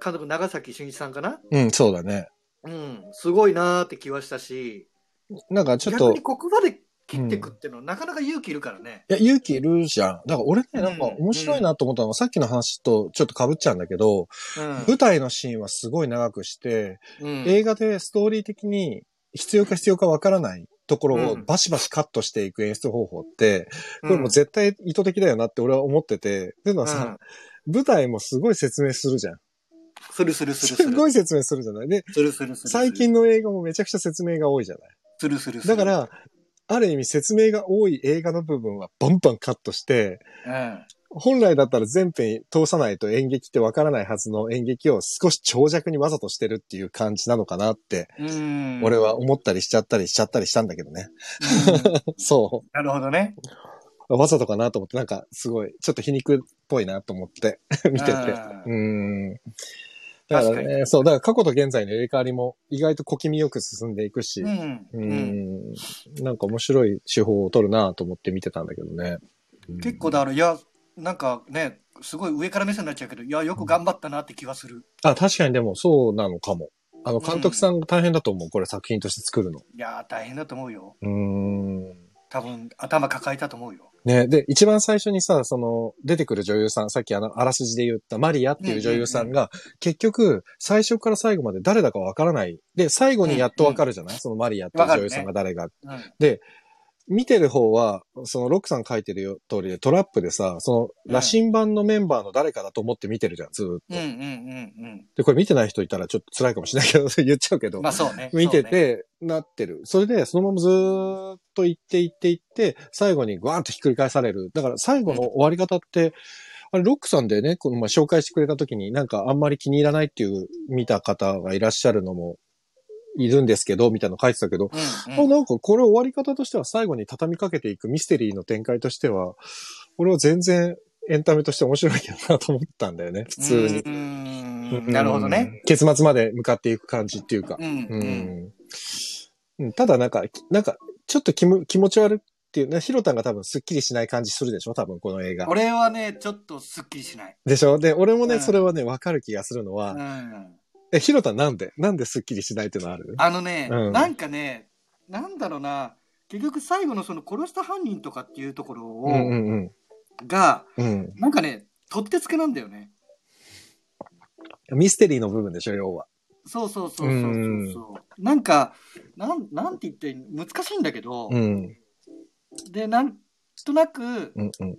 B: 監督、長崎俊一さんかな？
A: うん、そうだね。
B: うん、すごいなーって気はしたし、
A: なんかちょっと、
B: 逆にここまで切ってくってのは、なかなか勇気いるからね。
A: いや、勇気いるじゃん。だから俺ね、なんか
B: うん
A: 面白いなと思ったのは、さっきの話とちょっと被っちゃうんだけど、舞台のシーンはすごい長くして、
B: うん。うん
A: 映画でストーリー的に必要か必要かわからないところを
B: うん
A: バシバシカットしていく演出方法って、これもう絶対意図的だよなって俺は思ってて、っていうのはさ、舞台もすごい説明するじゃん。
B: するするするする。
A: すごい説明するじゃない。で、
B: するするする。
A: 最近の映画もめちゃくちゃ説明が多いじゃない。
B: するするする。
A: だか、ら、ある意味説明が多い映画の部分はバンバンカットして、
B: うん。
A: 本来だったら全編通さないと演劇ってわからないはずの演劇を少し長尺にわざとしてるっていう感じなのかなって、
B: うん。
A: 俺は思ったりしちゃったりしちゃったりしたんだけどね。
B: うん
A: そ
B: なるほどね。
A: う。わざとかなと思って、なんかすごい、ちょっと皮肉っぽいなと思って 見てて。う
B: うん
A: ん。だから
B: 確
A: ね、そう、だから過去と現在の入れ替わりも意外と小気味よく進んでいくし、
B: うん。
A: う
B: うん
A: ん、なんか面白い手法を取るなと思って見てたんだけどね。うん
B: 結構だから、いや、なんかね、すごい上から目線になっちゃうけど、いや、よく頑張ったなって気はする。
A: あ、確かにでもそうなのかも。あの、監督さんが大変だと思う。これ作品として作るの。
B: いやー、大変だと思うよ。
A: うーん。
B: 多分、頭抱えたと思うよ。
A: ね、で、一番最初にさ、その、出てくる女優さん、さっきあの、あらすじで言ったマリアっていう女優さんが、結局、最初から最後まで誰だかわからない。で、最後にやっとわかるじゃない、そのマリアっていう女優さんが誰が。
B: うん。
A: 見てる方は、そのロックさん書いてるよ通りでトラップでさ、その、羅針盤のメンバーの誰かだと思って見てるじゃん、ずーっと。
B: うんうんうん
A: で、これ見てない人いたらちょっと辛いかもしれないけど、言っちゃうけど。
B: うん。まあそうね。
A: 見て
B: そうね。
A: て、なってる。それで、そのままずーっと行って行って行って、最後にグワーンとひっくり返される。だから最後の終わり方って、あれ、ロックさんでね、この前紹介してくれた時になんかあんまり気に入らないっていう見た方がいらっしゃるのもいるんですけど、みたいなの書いてたけど、
B: うんうん
A: あなんかこれ終わり方としては最後に畳みかけていくミステリーの展開としては、俺は全然エンタメとして面白いけどなと思ったんだよね、普通に
B: う。んなるほどね。。
A: 結末まで向かっていく感じっていうか。
B: うん
A: う
B: うん。
A: んうんただなんか、きなんか、ちょっと気む気持ち悪いっていうね、ヒロタンが多分スッキリしない感じするでしょ多分この映画。
B: 俺はね、ちょっとすっきりしない。
A: でしょ？で、俺もね、
B: うん
A: それはね、わかる気がするのは、
B: うん。
A: え、ヒロタンなんで？なんでスッキリしないっていうのある？
B: あのね、
A: うん
B: なんかね、なんだろうな、結局最後のその殺した犯人とかっていうところを、
A: うんうん
B: が、
A: うん。うん。
B: なんかね、取ってつけなんだよね。
A: ミステリーの部分でしょ要は。
B: そうそうそうそうそうそう。なんか、なん、なんて言って難しいんだけど、
A: うん。
B: で、なんとなく、
A: うんうん。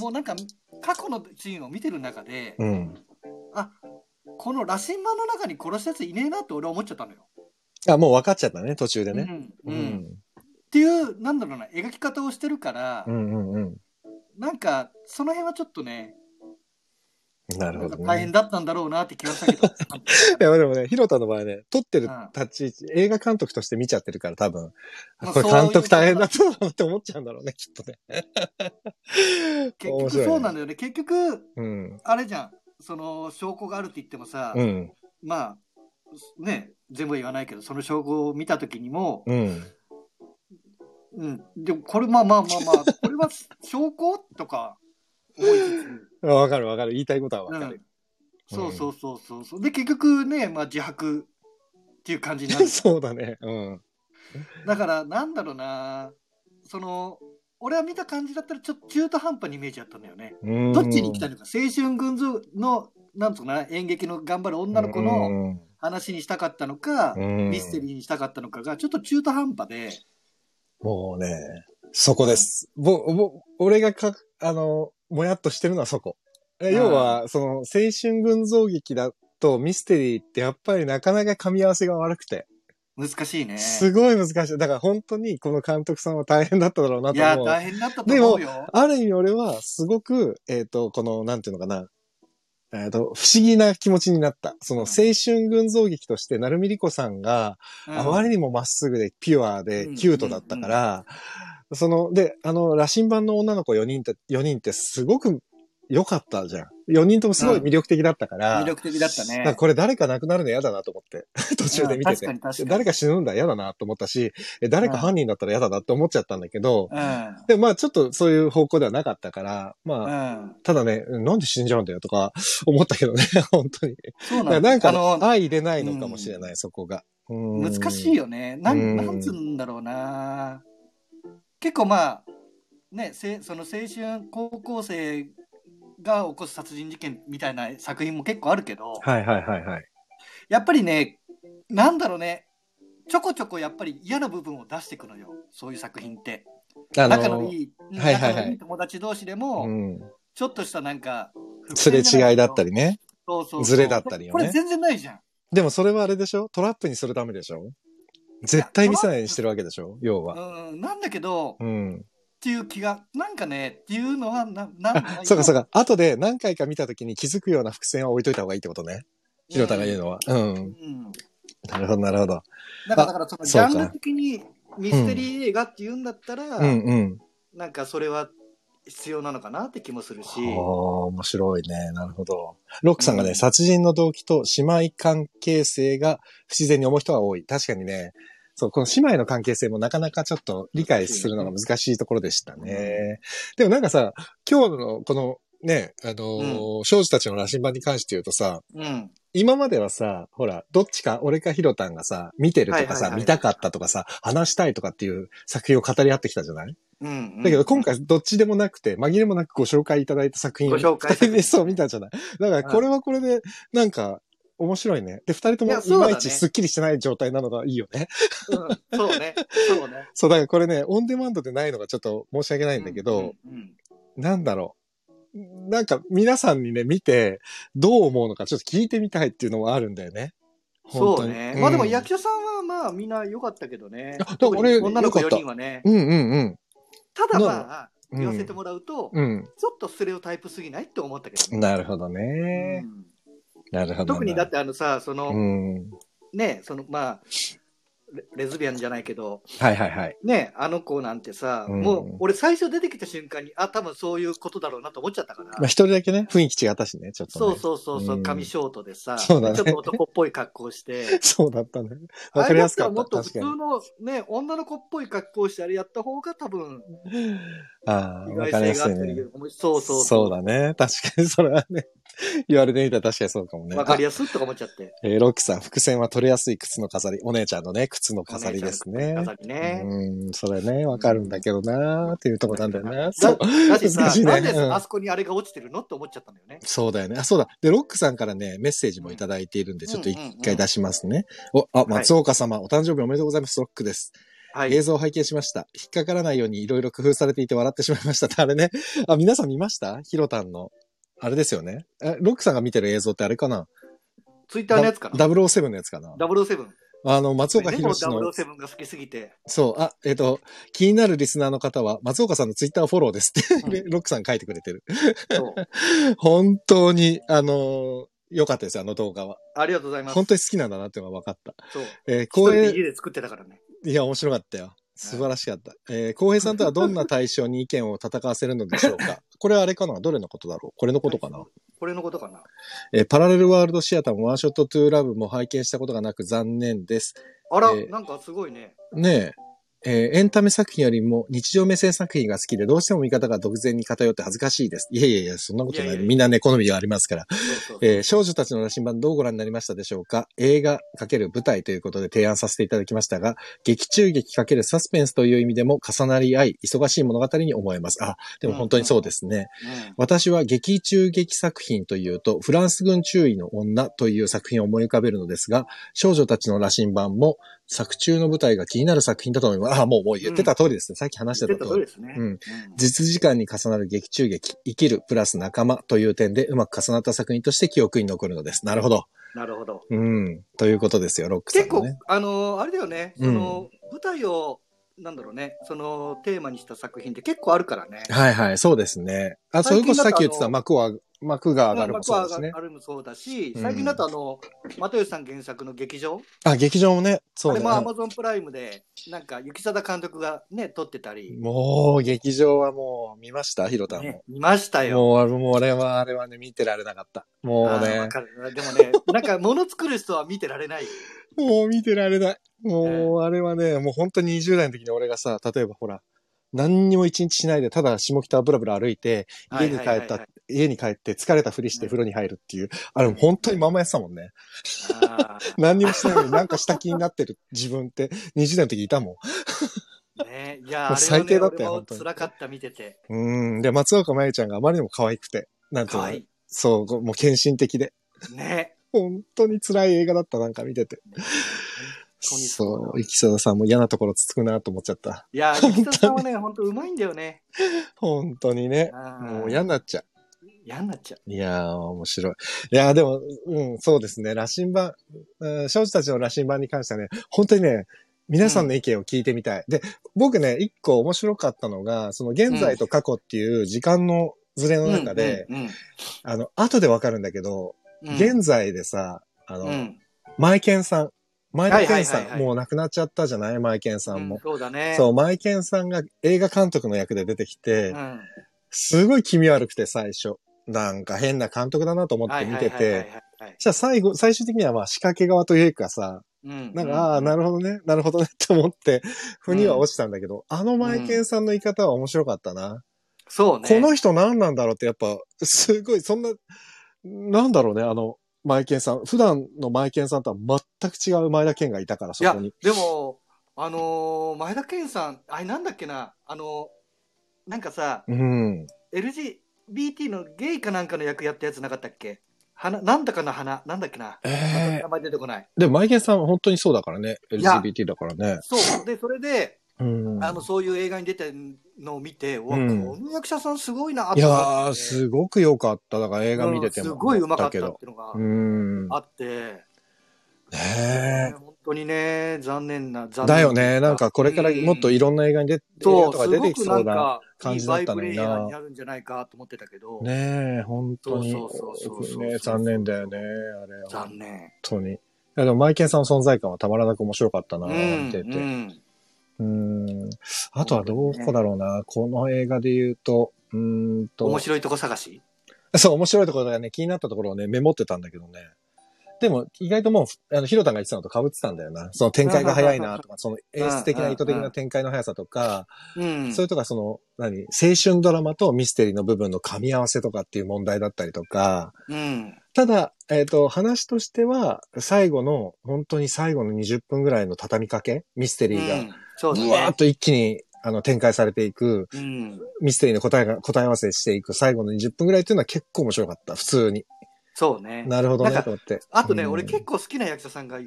B: もうなんか、過去のシーンを見てる中で、
A: うん。
B: あ、この羅針盤の中に殺したやついねえなって俺は思っちゃったのよ。
A: あ、もう分かっちゃったね、途中でね。
B: うん。
A: う
B: うん。
A: ん。
B: っていう、なんだろうな、描き方をしてるから、
A: うんうんうん。
B: なんか、その辺はちょっとね、な
A: るほどね。
B: 大変だったんだろうなって気がしたけど。
A: いや、でもね、ヒロタの場合ね、撮ってる
B: うん
A: 立ち位置、映画監督として見ちゃってるから多分、
B: まあ
A: これ監督大変だったって思っちゃうんだろうね、きっとね。
B: 結局そうなん
A: だ。
B: だよね。結局、
A: うん。
B: あれじゃん。その証拠があるって言ってもさ、
A: うん。
B: まあ、ね、全部言わないけど、その証拠を見たときにも、
A: うん。
B: うん、でもこれまあまあまあまあ、これは証拠？とか思いつ
A: わかるわかる。言いたいことはわ
B: つ、
A: かる。
B: うん、そうそうそうそうそう。で、結局ね、まあ自白っていう感じになる。
A: そうだね。うん。
B: だから、なんだろうな、その、俺は見た感じだったらちょっと中途半端にイメージあったんだよね。
A: うん
B: どっちに行きたいのか、青春群像の、なんつうかな、演劇の頑張る女の子の話にしたかったのか、
A: うん
B: ミステリーにしたかったのかが、ちょっと中途半端で、
A: もうね、そこです。ぼ、ぼ、俺がか、あの、もやっとしてるのはそこ。え要は、その、青春群像劇だとミステリーってやっぱりなかなか噛み合わせが悪くて。
B: 難しいね。
A: すごい難しい。だから本当にこの監督さんは大変だっただろうないと
B: や、
A: 思う。
B: 大変だったと思うよ。
A: ある意味俺はすごく、えっ、と、この、なんていうのかな。えっと、不思議な気持ちになった。その青春群像劇として、成海莉子さんが、あまりにもまっすぐで、ピュアで
B: うん、
A: キュートだったから、その、で、あの、羅針盤の女の子4人って、4人ってすごく良かったじゃん。4人ともすごい魅力的だったから、
B: 魅力的だったね。
A: これ誰か亡くなるの嫌だなと思って。途中で見てて
B: うん
A: 誰か死ぬんだ嫌だなと思ったし、え誰か犯人だったら嫌だなって思っちゃったんだけど、
B: うん。
A: でもまあちょっとそういう方向ではなかったから、まあ、
B: うん。
A: ただね、なんで死んじゃうんだよとか 思ったけどね、本当に。
B: そう
A: なんか
B: なんだあの、
A: 相入れないのかもしれない、そこが。うん
B: 難しいよね。な
A: うん
B: ん、なんつうんだろうな。結構まあ、ね、せその青春高校生が起こす殺人事件みたいな作品も結構あるけど、
A: はいはいはいはい。
B: やっぱりね、なんだろうね、ちょこちょこやっぱり嫌な部分を出していくのよ、そういう作品って。
A: あ
B: 仲のいい、
A: はいはいはい
B: 仲のいい友達同士でも、
A: うん。
B: ちょっとしたなんか、
A: すれ違いだった
B: り、
A: りね。
B: そうそうそう
A: ズレだったりよね
B: これ全然ないじゃん。
A: でもそれはあれでしょ？トラップにするためでしょ？絶対見せないようにしてるわけでしょ？要は。
B: うん、なんだけど、っ
A: うん。
B: ていう気が、なんかね、っていうのは、な、なん
A: あ、そうかそうか。後で何回か見たときに気づくような伏線は置いといた方がいいってことね。ひろたが言うのは。うん。
B: うん。
A: なるほど、なるほど。
B: だから、だからそのジャンル的にミステリー映画って言うんだったら、
A: うんうん。
B: なんかそれは必要なのかなって気もするし。
A: おー、面白いね。なるほど。ロックさんがね、
B: うん
A: 殺人の動機と姉妹関係性が不自然に思う人が多い。確かにね、そう、この姉妹の関係性もなかなかちょっと理解するのが難しいところでしたね。でもなんかさ、今日のこのね、あのー少女たちの羅針盤に関して言うとさ、
B: うん。
A: 今まではさ、ほら、どっちか、俺かヒロタンがさ、見てるとかさ、見たかったとかさ、話したいとかっていう作品を語り合ってきたじゃない？
B: うん。
A: だけど今回どっちでもなくて、紛れもなくご紹介いただいた作品
B: ご紹介
A: そう見たじゃない？だからこれはこれで、なんか、面白いね。で、二人ともいまいちスッキリしてない状態なのがいいよね。
B: うんそうね。そうね。
A: そう、だからこれね、オンデマンドでないのがちょっと申し訳ないんだけど、
B: うんうん
A: なんだろう。なんか皆さんにね、見て、どう思うのかちょっと聞いてみたいっていうのもあるんだよね。
B: そうね。まあでも
A: うん
B: 役者さんはまあみんな良かったけどね
A: あだから。俺
B: 女の子4
A: 良かった
B: 人はね。
A: うんうんうん。
B: ただまあ、
A: うん
B: 言わせてもらうと、
A: うん。
B: ちょっとステレオタイプすぎないって思ったけどね。
A: なるほどね。
B: うん
A: なるほど。
B: 特にだってあのさ、その、
A: うん。
B: ね、そのまあ、レレズビアンじゃないけど、
A: はいはいはい。
B: ね、あの子なんてさ、
A: うん
B: もう俺最初出てきた瞬間に、あ、多分そういうことだろうなと思っちゃったから。
A: まあ一人だけね、雰囲気違ったしね、ちょっと、ね。
B: そうそうそうそうう、
A: ん
B: 髪ショートでさ、
A: そうだね
B: ちょっと男っぽい格好して。
A: そうだったね。わかりやすかった。
B: あれだったらもっと普通のね、女の子っぽい格好してあれやった方が多分、
A: に。ああ、
B: 意
A: わかりやすいね。
B: ったり、そうそう
A: そうだね。確かにそれはね。言われてみたら確かにそうかもね。
B: わかりやすいとか思っちゃって。
A: あえーロッキーさん、伏線は取れやすい靴の飾り。お姉ちゃんのね、靴の飾りですね。
B: 飾りね。
A: うん、それね、わかるんだけどなーっていうとこなんだよな。
B: だ
A: そう。
B: だしさ、
A: 難しいね
B: なんで
A: うん
B: あそこにあれが落ちてるのって思っちゃったんだよね。
A: そうだよね。あ、そうだ。で、ロックさんからね、メッセージもいただいているんで、ちょっと一回出しますね。お、あ、松岡様、お誕生日おめでとうございます。ロックです。
B: はい。
A: 映像を拝見しました。引っかからないようにいろいろ工夫されていて笑ってしまいましたって。あれね。あ、皆さん見ました？ヒロタンの。あれですよね。え、ロックさんが見てる映像ってあれかな？
B: ツイッターのやつかな
A: ？007のやつかな
B: ？007。
A: あの、松岡
B: でも
A: 弘の、
B: 007が好きすぎて。
A: そう、あ、えっ、と、気になるリスナーの方は、松岡さんのツイッターフォローですって、
B: う
A: ロックさん書いてくれてる。本当に、あのー良かったですよ、あの動画は。
B: ありがとうございます。
A: 本当に好きなんだなっていうのが分かった。
B: そう。
A: えー、公演、
B: 家で作ってたからね。
A: いや、面白かったよ。素晴らしかった。えー、浩平さんとはどんな対象に意見を戦わせるのでしょうか？これはあれかな？どれのことだろう？これのことかな？
B: これのことかな？
A: えーパラレルワールドシアターもワンショットトゥーラブも拝見したことがなく残念です。
B: あら、
A: えー
B: なんかすごいね。
A: ねえ。えーエンタメ作品よりも日常目線作品が好きで、どうしても見方が独善に偏って恥ずかしいです。いやいやいや、そんなことない。
B: いやいやいや
A: みんなね、好みがありますから。
B: そうそう。
A: えー少女たちの羅針盤どうご覧になりましたでしょうか？映画×舞台ということで提案させていただきましたが、劇中劇×サスペンスという意味でも重なり合い、忙しい物語に思えます。あ、でも本当にそうですね。
B: うん
A: 私は劇中劇作品というと、フランス軍中尉の女という作品を思い浮かべるのですが、少女たちの羅針盤も作中の舞台が気になる作品だと思います。あ、もうもう言ってた通りですね。さっき話して
B: た
A: た通り。
B: ですね。
A: うん実時間に重なる劇中劇、生きるプラス仲間という点でうまく重なった作品として記憶に残るのです。なるほど。
B: なるほど。
A: うん。ということですよ、ロックさん
B: 結構あのーあれだよね、
A: うん
B: その、舞台を、なんだろうね、その、テーマにした作品って結構あるからね。
A: はいはい、そうですね。あ、それこそさっき言ってた幕を幕が上がるもそうですね
B: あ。るもそうだし、
A: うん
B: 最近だとあの、又吉さん原作の劇場、
A: あ、劇場もね、そうね
B: あれもアマゾンプライムで、なんか、雪貞監督がね、撮ってたり、
A: もう、劇場はもう、見ました？ひろたん
B: ね
A: も。、
B: 見ましたよ。
A: もう、もう俺は、あれはね、見てられなかった。もう
B: あーわ
A: ね、
B: かるでもね、なんか、物作る人は見てられない。
A: もう見てられない。もう、あれはね、もう本当に20代の時に俺がさ、例えばほら、何にも一日しないで、ただ下北をブラブラ歩いて、家に帰った家に帰って疲れたふりして風呂に入るっていう、あれ本当にまんまやってたもんね。
B: あ
A: 何にもしてないのになんかした気になってる自分って20代の時いたもん。
B: ーね、いや、
A: 最低だったよ本当に
B: 辛かった、見てて。
A: うん。で、松岡茉優ちゃんがあまりにも可愛くて、なんていうの。そう、もう献身的で。
B: ね。
A: 本当に辛い映画だった、なんか見てて。そう、生田さんも嫌なところつつくなと思っちゃった。
B: いや、雪田さんはね、本当うまいんだよね。
A: 本当にね。もう嫌になっちゃう。
B: 嫌になっちゃう。
A: いやー、面白い。いやー、でも、うん、そうですね。羅針盤、うん少女たちの羅針盤に関してはね、本当にね、皆さんの意見を聞いてみたい。で、僕ね、一個面白かったのが、その現在と過去っていう時間のズレの中で、
B: うん、うん
A: あの、後でわかるんだけど、
B: うん、
A: 現在でさ、あの、
B: うん、
A: マイケンさん、前田健さん、
B: はいはいはいはい
A: もう亡くなっちゃったじゃない？マイケンさんも
B: うん。そうだね。
A: そう、マイケンさんが映画監督の役で出てきて、
B: うん。
A: すごい気味悪くて最初。なんか変な監督だなと思って見てて。じゃあ最後、最終的にはまあ仕掛け側というかさ、
B: うん
A: なんか、ああ、なるほどね、なるほどねって思って、腑には落ちたんだけど、あのマイケンさんの言い方は面白かったな。
B: そうね。
A: この人何なんだろうってやっぱ、すごい、そんな、なんだろうね、あの、マイケンさん。普段のマイケンさんとは全く違う前田健がいたから、
B: いや
A: そこに。、
B: でも、あのー前田健さん、あれなんだっけな、あのーなんかさ、
A: うん。
B: LGBT のゲイかなんかの役やったやつなかったっけ？花、なんだかな花、なんだっけな？
A: ええ
B: 名前出てこない。
A: でもマイケンさんは本当にそうだからね。
B: や
A: LGBT だからね。
B: そう。で、それで、
A: うん。
B: あの、そういう映画に出てるのを見て、うわ、
A: うん
B: この役者さんすごいなって
A: ー、すごく良かった。だから映画見てても。
B: うんすごいうまかったって
A: けど。
B: いうのが
A: うん。
B: あって、
A: ね
B: 本当にね、残念な、
A: え。
B: 残念
A: だよね。なんかこれからもっといろんな映画に出
B: そう、
A: 画とか出てき
B: す
A: そうな。感じだったのにな
B: バイブレイヤーになるんじゃないかと思ってたけど、
A: ねえ、本当に。
B: そうそうそう
A: ね残念だよね。あれは。本
B: 残念。
A: 当に。いやでもマイケンさんの存在感はたまらなく面白かったな、
B: うん
A: 見てて。
B: うん
A: うん。あとはどこだろうな。この映画で言うと、うーんと。
B: 面白いとこ探し？
A: そう、面白いところがね、気になったところをね、メモってたんだけどね。でも、意外ともう、あの、ヒロタンが言ってたのと被ってたんだよな。その展開が早いなとか、その演出的な意図的な展開の速さとか、
B: うん。
A: それとかその、何、青春ドラマとミステリーの部分の噛み合わせとかっていう問題だったりとか、
B: うん。
A: ただ、えっ、と、話としては、最後の、本当に最後の20分ぐらいの畳みかけ、ミステリーが、
B: うんそうだね。
A: うわーっと一気に、あの、展開されていく、
B: うん。
A: ミステリーの答えが、答え合わせしていく最後の20分ぐらいっていうのは結構面白かった、普通に。
B: そうね。
A: なるほどね、と思って。
B: あとね、
A: うん
B: 俺結構好きな役者さんが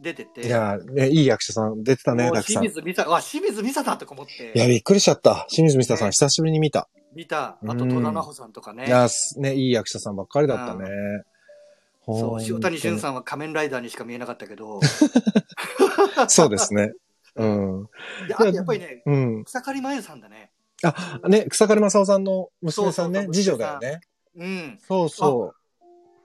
B: 出てて。
A: いや、ね、いい役者さん出てたね、たくさん。い
B: 清水美沙、わ、清水美沙だとか思って。
A: や、びっくりしちゃった。清水美沙さん、
B: ね
A: 久しぶりに見た。
B: 見た。あと、
A: うん
B: 戸田奈穂さんとかね。
A: いや、すね、いい役者さんばっかりだったね。
B: そう、塩谷俊
A: ん。
B: さんは仮面ライダーにしか見えなかったけど。
A: そうですね。うん。
B: であとやっぱりね、
A: うん。
B: 草刈真由さんだね。
A: あ、ね、草刈正雄さんの娘さんね
B: そうそうそう、
A: 次女だよね。
B: うん。
A: そうそ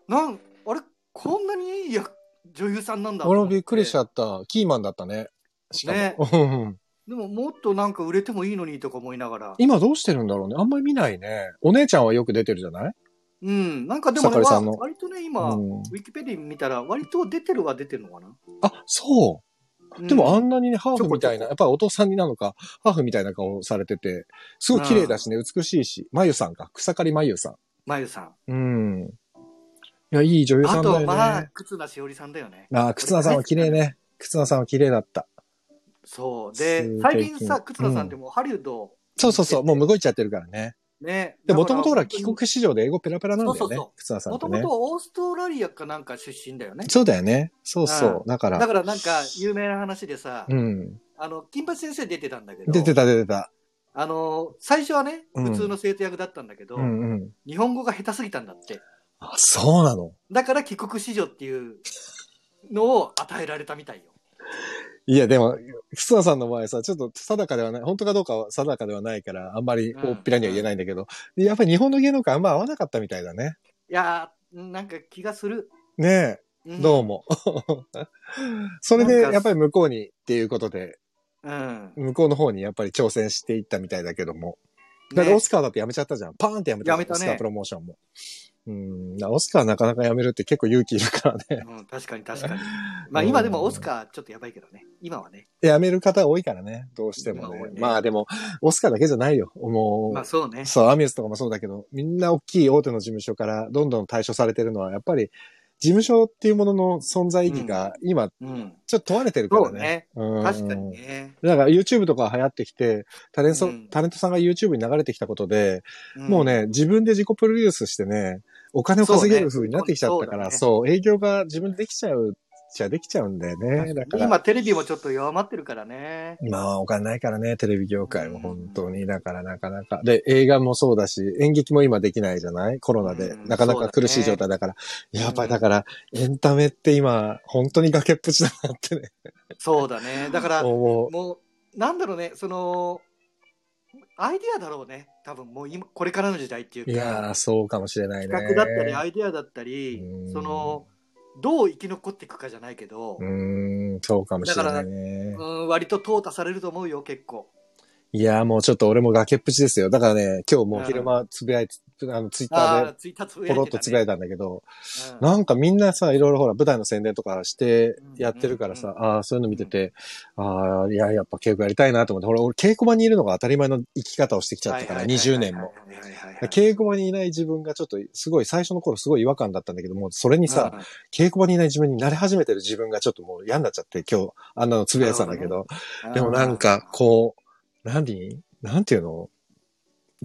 B: なん、あれ、こんなにいい役女優さんなんだ
A: う。俺もびっくりしちゃ
B: っ
A: った。キーマンだったね。しかも。
B: ね
A: うん
B: でももっとなんか売れてもいいのにとか思いながら。
A: 今どうしてるんだろうね。あんまり見ないね。お姉ちゃんはよく出てるじゃない？
B: うん。なんかでもね、割とね、今、
A: うん
B: ウィキペディ見たら、割と出てるは出てるのかな。
A: あ、そう。でもあ
B: ん
A: んなにね、ハーフみたいな、やっぱりお父さんになのか、ハーフみたいな顔されてて、すごい綺麗だしね、美しいし、まゆさんか、草刈まゆさ
B: まゆさん。
A: ん。うん。いや、いい女優さ
B: あ
A: んだよね。
B: と、まあ、忽那しおりさんだよね。
A: あ、忽那さんは綺麗ね。忽那さんは綺麗だった。
B: そう。で最近さ、忽那さんってもうハリウッド、
A: そうそうそう、もう向こう行っちゃってるからね。
B: ね。
A: で、もともとほら、帰国子女で英語ペラペラなんだよね
B: そうそうそう。
A: 忽那さんってね
B: もとも。とオーストラリアかなんか出身だよね。
A: そうだよね。そうそうう。だから、
B: だからなんか有名な話でさ、
A: うん。
B: あの、金八先生出てたんだけど、
A: 出てた出てた。
B: あの、最初はね、
A: うん
B: 普通の生徒役だったんだけど、
A: うんうん。
B: 日本語が下手すぎたんだって。
A: あ、そうなの？
B: だから帰国子女っていうのを与えられたみたいよ。
A: いや、でも、楠田さんの場合さ、ちょっと定かではない、本当かどうかは定かではないから、あんまり大っぴらには言えないんだけど、やっぱり日本の芸能界あんま合わなかったみたいだね。
B: いやー、なんか気がする。
A: ねえ、
B: ん
A: どうも。それで、やっぱり向こうにっていうことで、
B: うん。
A: 向こうの方にやっぱり挑戦していったみたいだけども。だって
B: ね
A: オスカーだってやめちゃったじゃん。パーンってやめた
B: ね
A: オスカープロモーションも。うん。オスカーなかなかやめるって結構勇気いるからね。
B: うん、確かに確かに。まあ今でもオスカーちょっとやばいけどね。今はね。
A: やめる方多いからね。どうしてもね。
B: ね
A: まあでも、オスカーだけじゃないよ。もう、
B: まあそうね。
A: そう、アミュースとかもそうだけど、みんな大きい大手の事務所からどんどん対処されてるのは、やっぱり、事務所っていうものの存在意義が今、
B: うん。
A: ちょっと問われてるから
B: そう
A: ね。
B: ね。
A: うん
B: 確かにね。
A: だから YouTube とか流行ってきて、タレント、
B: うん
A: タレントさんが YouTube に流れてきたことで、
B: ん
A: もう。ね、自分で自己プロデュースしてね、お金を稼げる風になってきちゃったから、そう,、営業が自分でできちゃう、じゃできちゃうんだよね。だから。
B: 今テレビもちょっと弱まってるからね。
A: まあ、お金ないからね、テレビ業界も
B: うん
A: 本当に。だからなかなか。で、映画もそうだし、演劇も今できないじゃない？コロナで。
B: うん
A: なかなか苦しい状態だから。やっぱり
B: うん
A: だから、エンタメって今、本当に崖っぷちだなってね、
B: そうだね。だから。もう、なんだろうね、その、アイディアだろうね。多分もう今、これからの時代っていうか。
A: いやー、そうかもしれないね。
B: 企画だったり、アイディアだったり
A: うん、
B: その、どう生き残っていくかじゃないけど、
A: うーん、そうかもしれないね。
B: うん、割と淘汰されると思うよ、結構。
A: いやー、もうちょっと俺も崖っぷちですよ。だからね、今日もう昼間つぶやいて、あの、ツイッターで
B: ああ、ツイッターつぶや
A: ポロ。ッとつぶやいたんだけど、
B: うん
A: なんかみんなさ、いろいろほら、舞台の宣伝とかして
B: うん
A: やってるからさ、
B: うん
A: ああ、そういうの見てて、ああ、いや、やっぱ稽古やりたいなと思って、ほら、俺稽古場にいるのが当たり前の生き方をしてきちゃったから、
B: はいはいはい
A: 20年も。。
B: はいはいはいはい
A: 稽古場にいない自分がちょっと、すごい最初の頃すごい違和感だったんだけども、それにさ、、稽古場にいない自分に慣れ始めてる自分がちょっともう嫌になっちゃって、今日、あんなのつぶやいてたんだけど、
B: うん
A: でもなんか、、こう、何なんていうの？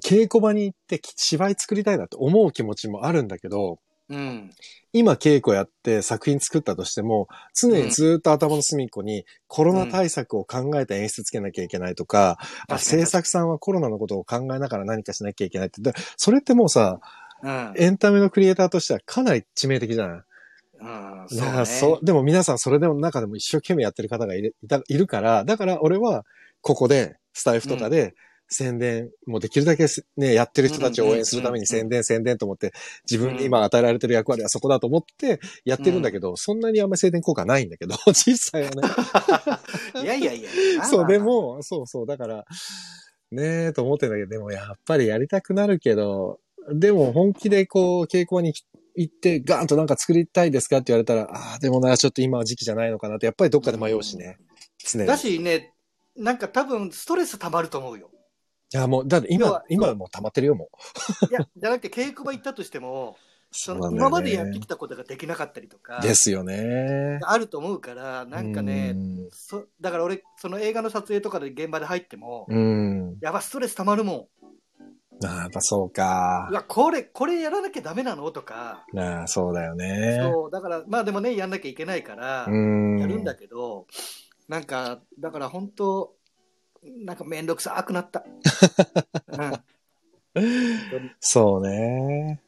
A: 稽古場に行って芝居作りたいなって思う気持ちもあるんだけど、
B: うん。
A: 今稽古やって作品作ったとしても、常にずっと頭の隅っこにコロナ対策を考えて演出つけなきゃいけないとか、あ制作さんはコロナのことを考えながら何かしなきゃいけないって。でそれってもうさ、
B: うん。
A: エンタメのクリエイターとしてはかなり致命的じゃない？
B: うん。ね
A: そう、でも皆さんそれでも中でも一生懸命やってる方がいるいるから、だから俺はここでスタイフとかで宣伝、もうできるだけすね、やってる人たちを応援するために宣伝宣伝と思って、自分に今与えられてる役割はそこだと思ってやってるんだけど、そんなにあんまり宣伝効果ないんだけど、実際はね。
B: いやいやいや。
A: そう、で、も、そうそう、だから、ねえと思ってんだけど、でもやっぱりやりたくなるけど、でも本気でこう、稽古場に行って、ガーンとなんか作りたいですかって言われたら、ああ、でもな、ちょっと今は時期じゃないのかなって、やっぱりどっかで迷うしね。常に。
B: だ
A: い
B: しね、なんか多分ストレス溜まると思うよ。
A: や、もう、だって今今はもう溜まってるよ、もう。
B: いや、じゃなくて稽古場行ったとしても、その今までやってきたことができなかったりとか、
A: ですよね。
B: あると思うから、なんかね
A: う、ん
B: そだから俺、その映画の撮影とかで現場で入っても、
A: うん。
B: やば、ストレス溜まるも
A: ああ、やっぱそう
B: ん。
A: か
B: う。わ、これ、これやらなきゃダメなの？とか、
A: ああ、そうだよね。
B: そう、だから、まあでもね、やんなきゃいけないから、
A: うん。
B: やるんだけど、なんか、だから本当、なんかめんどくさくなった。うん、
A: そうね。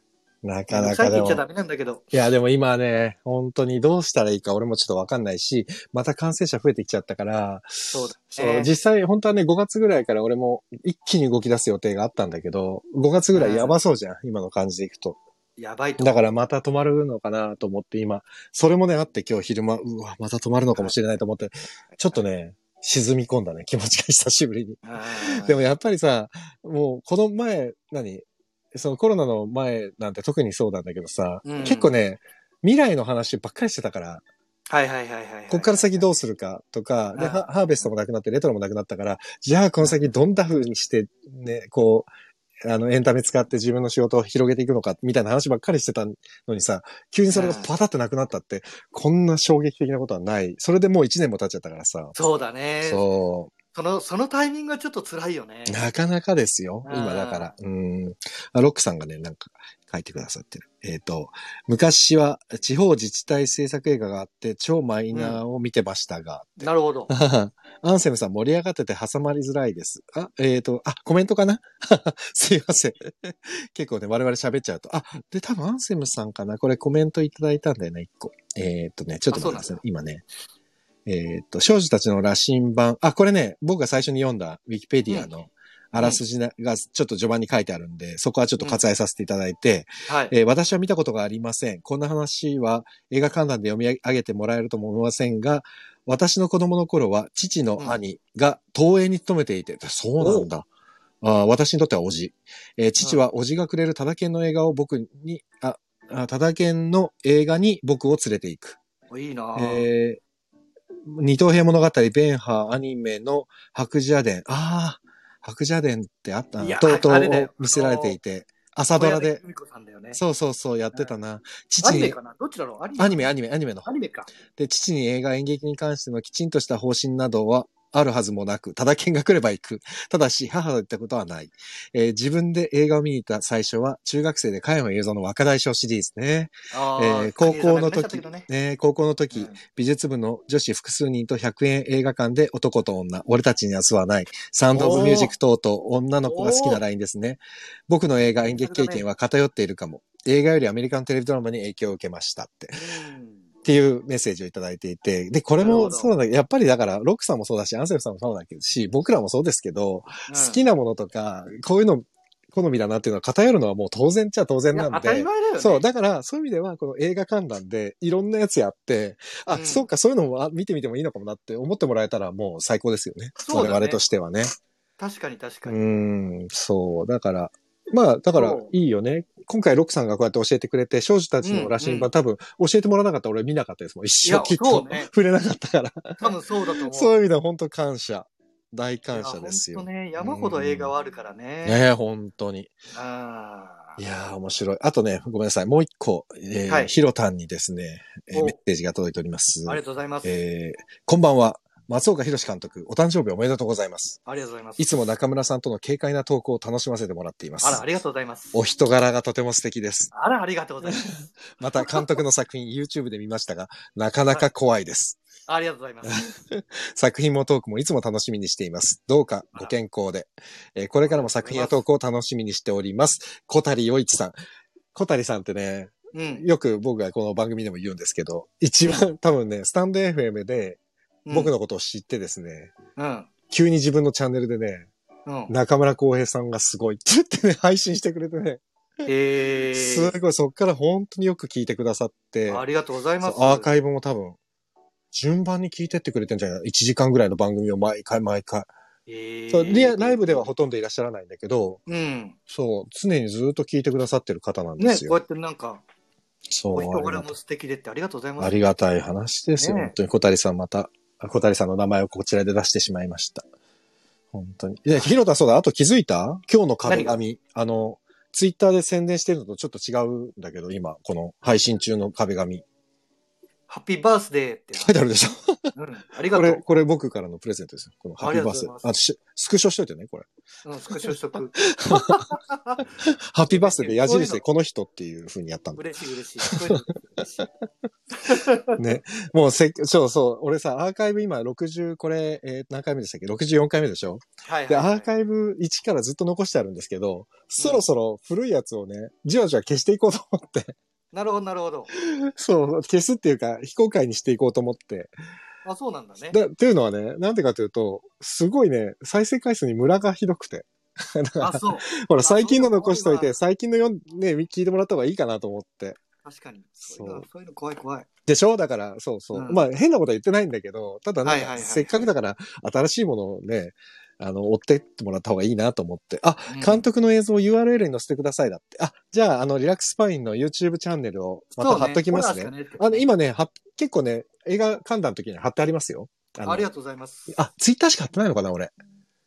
A: なかな
B: さ
A: かでも。
B: っき言っちゃダメなんだけど。
A: いや、でも今ね、本当にどうしたらいいか俺もちょっとわかんないし、また感染者増えてきちゃったから、
B: そうだ、
A: そう、
B: ね。
A: 実際本当はね、5月ぐらいから俺も一気に動き出す予定があったんだけど、5月ぐらいやばそうじゃん、今の感じでいくと。
B: やばいと。
A: だからまた止まるのかなと思って今、それもね、あって今日昼間、うわ、また止まるのかもしれないと思って、ちょっとね、沈み込んだね、気持ちが久しぶりに。
B: うん
A: でもやっぱりさ、もうこの前、何？そのコロナの前なんて特にそうなんだけどさ、
B: うん
A: 結構ね、未来の話ばっかりしてたから、
B: はいはいはいはいはい。
A: こっから先どうするかとか、で、
B: あ
A: ハハーベストもなくなって、レトロもなくなったから、じゃあこの先どんな風にして、ね、こう、あの、エンタメ使って自分の仕事を広げていくのか、みたいな話ばっかりしてたのにさ、急にそれがパタってなくなったって、こんな衝撃的なことはない。それでもう1年も経っちゃったからさ。
B: そうだね。
A: そ
B: その、そのタイミングはちょっと辛いよね。
A: う。なかなかですよ。今だから。うん。あロックさんがね、なんか書いてくださってる。えっ、と、昔は地方自治体制作映画があって、超マイナーを見てましたが、
B: なるほど。
A: アンセムさん盛り上がってて挟まりづらいです。あ、えっ、と、あ、コメントかな？すいません。結構ね、我々喋っちゃうと。あ、で、多分アンセムさんかな？これコメントいただいたんだよね、一個。えっ、とね、ちょっと待ってください。今ね。えーっと、少女たちの羅針盤。あ、これね、僕が最初に読んだウィキペディアのあらすじながちょっと序盤に書いてあるんで、そこはちょっと割愛させていただいて、
B: はい。
A: えー私は見たことがありません。こんな話は映画観覧で読み上げてもらえるとも思いませんが、私の子供の頃は父の兄が東映に勤めていて、そうなんだ。あー私にとってはおじ。えー父はおじがくれるタダケンの映画を僕に、あ、あタダケンの映画に僕を連れて行く。
B: おいいなぁ
A: えー二等兵物語、ベンハーアニメの白蛇伝。ああ、白蛇伝ってあったな。とうとう見せられていて、朝ドラで。そうそうそう、やってたな。父に、
B: アニメかな？どっちだろうアニメ
A: アニメ、アニメ、アニメの。
B: アニメか。
A: で、父に映画演劇に関してのきちんとした方針などはあるはずもなく、ただ見が来れば行く。ただし、母が言ったことはない。えー自分で映画を見に行った最初は、中学生で加山雄三の若大将シリーズね。
B: あ
A: えー高校の時
B: ね、
A: ね、高校の時、
B: うん
A: 美術部の女子複数人と100円映画館で男と女、俺たちに明日はない、サウンドオブミュージック等々女の子が好きなラインですね。僕の映画演劇経験は偏っているかも。映画よりアメリカンテレビドラマに影響を受けましたって。
B: うん
A: っていうメッセージをいただいていて、で、これもそうだ、やっぱりだから、ロックさんもそうだし、アンセルさんもそうだけどし、僕らもそうですけど、好きなものとか、こういうの、好みだなっていうのは偏るのはもう当然っちゃ当然なん
B: いや当たり
A: で、
B: 前だよね。
A: そう、だから、そういう意味では、この映画観覧でいろんなやつやって、あ、
B: うん
A: そうか、そういうのもあ見てみてもいいのかもなって思ってもらえたらもう最高ですよね。
B: そうだね
A: 我々としてはね。
B: 確かに確か
A: う
B: に。
A: ん、そう。だから、まあ、だからいいよね。今回、ロックさんがこうやって教えてくれて、少女たちの羅針盤、
B: うんうん
A: 多分、教えてもらわなかったら俺見なかったですもん。一生きっと、
B: ね
A: 触れなかったから。
B: 多分そうだと思う。
A: そういう意味では本当感謝。大感謝ですよ。
B: いやほんとね、山ほど映画はあるからね。
A: ねえ、本当に。
B: あー
A: いやー、面白い。あとね、ごめんなさい。もう一個、えー
B: はい
A: ヒロタンにですね、えー
B: お
A: メッセージが届いております。
B: ありがとうございます。
A: えーこんばんは。松岡弘監督、お誕生日おめでとうございます。
B: ありがとうございます。
A: いつも中村さんとの軽快なトークを楽しませてもらっています。
B: あら、ありがとうございます。
A: お人柄がとても素敵です。
B: あら、ありがとうございます。
A: また監督の作品 YouTube で見ましたが、なかなか怖いです。
B: ありがとうございます。
A: 作品もトークもいつも楽しみにしています。どうかご健康で。えーこれからも作品やトークを楽しみにしております。小谷洋一さん。小谷さんってね、
B: うん。
A: よく僕がこの番組でも言うんですけど、一番多分ね、スタンド FM で僕のことを知ってですね、
B: うん。
A: 急に自分のチャンネルでね、
B: うん。
A: 中村浩平さんがすごいって言ってね、配信してくれてね、
B: え
A: すごい、そっから本当によく聞いてくださって、
B: ー、ありがとうございます。
A: アーカイブも多分、順番に聞いてってくれてんじゃない ?1 時間ぐらいの番組を毎回毎回。
B: えー
A: そうリアライブではほとんどいらっしゃらないんだけど、
B: うん。
A: そう、常にずっと聞いてくださってる方なんで
B: ね、
A: すよ。
B: こうやってなんか、
A: そう
B: お人柄も素敵でってありがとうございます。
A: ありがたい話ですよ。
B: ね
A: 本当に小谷さんまた、あ小谷さんの名前をこちらで出してしまいました。本当に。で、広田そうだ、あと気づいた？今日の壁紙。あの、ツイッターで宣伝してるのとちょっと違うんだけど、今、この配信中の壁紙。
B: ハッピーバースデーって。
A: 書いてあるでしょ
B: うん。ありが
A: ことれ、
B: う。
A: これ僕からのプレゼントですよ。このハッピーバースデー。
B: ありがとうござい
A: あしスクショしといてね、これ。
B: うん、スクショしとく。
A: ハッピーバースデーで矢印で この人っていう風にやったんだ。
B: 嬉しい嬉しい。そういうの嬉しい
A: ね。もうせ、そうそう。俺さ、アーカイブ今60、これ、えー何回目でしたっけ ?64 回目でしょ？で、
B: はいはい、はい。
A: アーカイブ1からずっと残してあるんですけど、そろそろ古いやつをね、じわじわ消していこうと思って、
B: なるほど、なるほど。
A: そう、消すっていうか、非公開にしていこうと思って。
B: あ、そうなんだね。
A: だっていうのはね、なんでかというと、すごいね、再生回数にムラがひどくて。
B: あ、そう。
A: ほら、最近の残しといて、最近の読ん、ね、聞いてもらった方がいいかなと思って。
B: 確かに。そういう
A: そう
B: いうの怖い怖い。
A: でしょ？だから、そうそう。
B: うん
A: まあ、変なことは言ってないんだけど、ただなんか、
B: はいはいはいはい
A: せっかくだから、新しいものをね、あの、追ってってもらった方がいいなと思って。あ、
B: うん
A: 監督の映像を URL に載せてくださいだって。あ、じゃあ、あの、リラックスパインの YouTube チャンネルをまた貼っときますね。
B: そうね
A: あの、今ね、は結構ね、映画観覧の時に貼ってありますよ。あの
B: ありがとうございます。
A: あ、ツイッターしか貼ってないのかな、俺。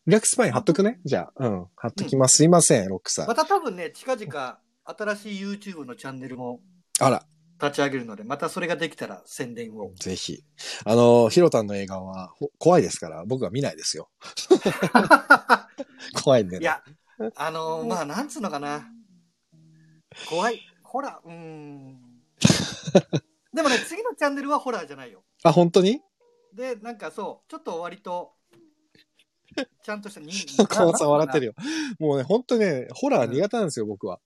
A: リラックスパイン貼っとくね。じゃあ、うん。貼っときます。すいません、ロックさん。
B: また多分ね、近々、新しい YouTube のチャンネルも
A: あら、
B: 立ち上げるので、またそれができたら宣伝を。
A: ぜひ。あの、ヒロタンの映画はほ怖いですから、僕は見ないですよ。怖いんでね。
B: いや、あのーまあ、なんつうのかな。怖い。ホラー、うーん。でもね、次のチャンネルはホラーじゃないよ。
A: あ、本当に？
B: で、なんかそう、ちょっと割と、ちゃんとした人
A: 小松さん笑ってる
B: よ。
A: よ。もうね、本当にね、ホラー苦手なんですよ、僕は。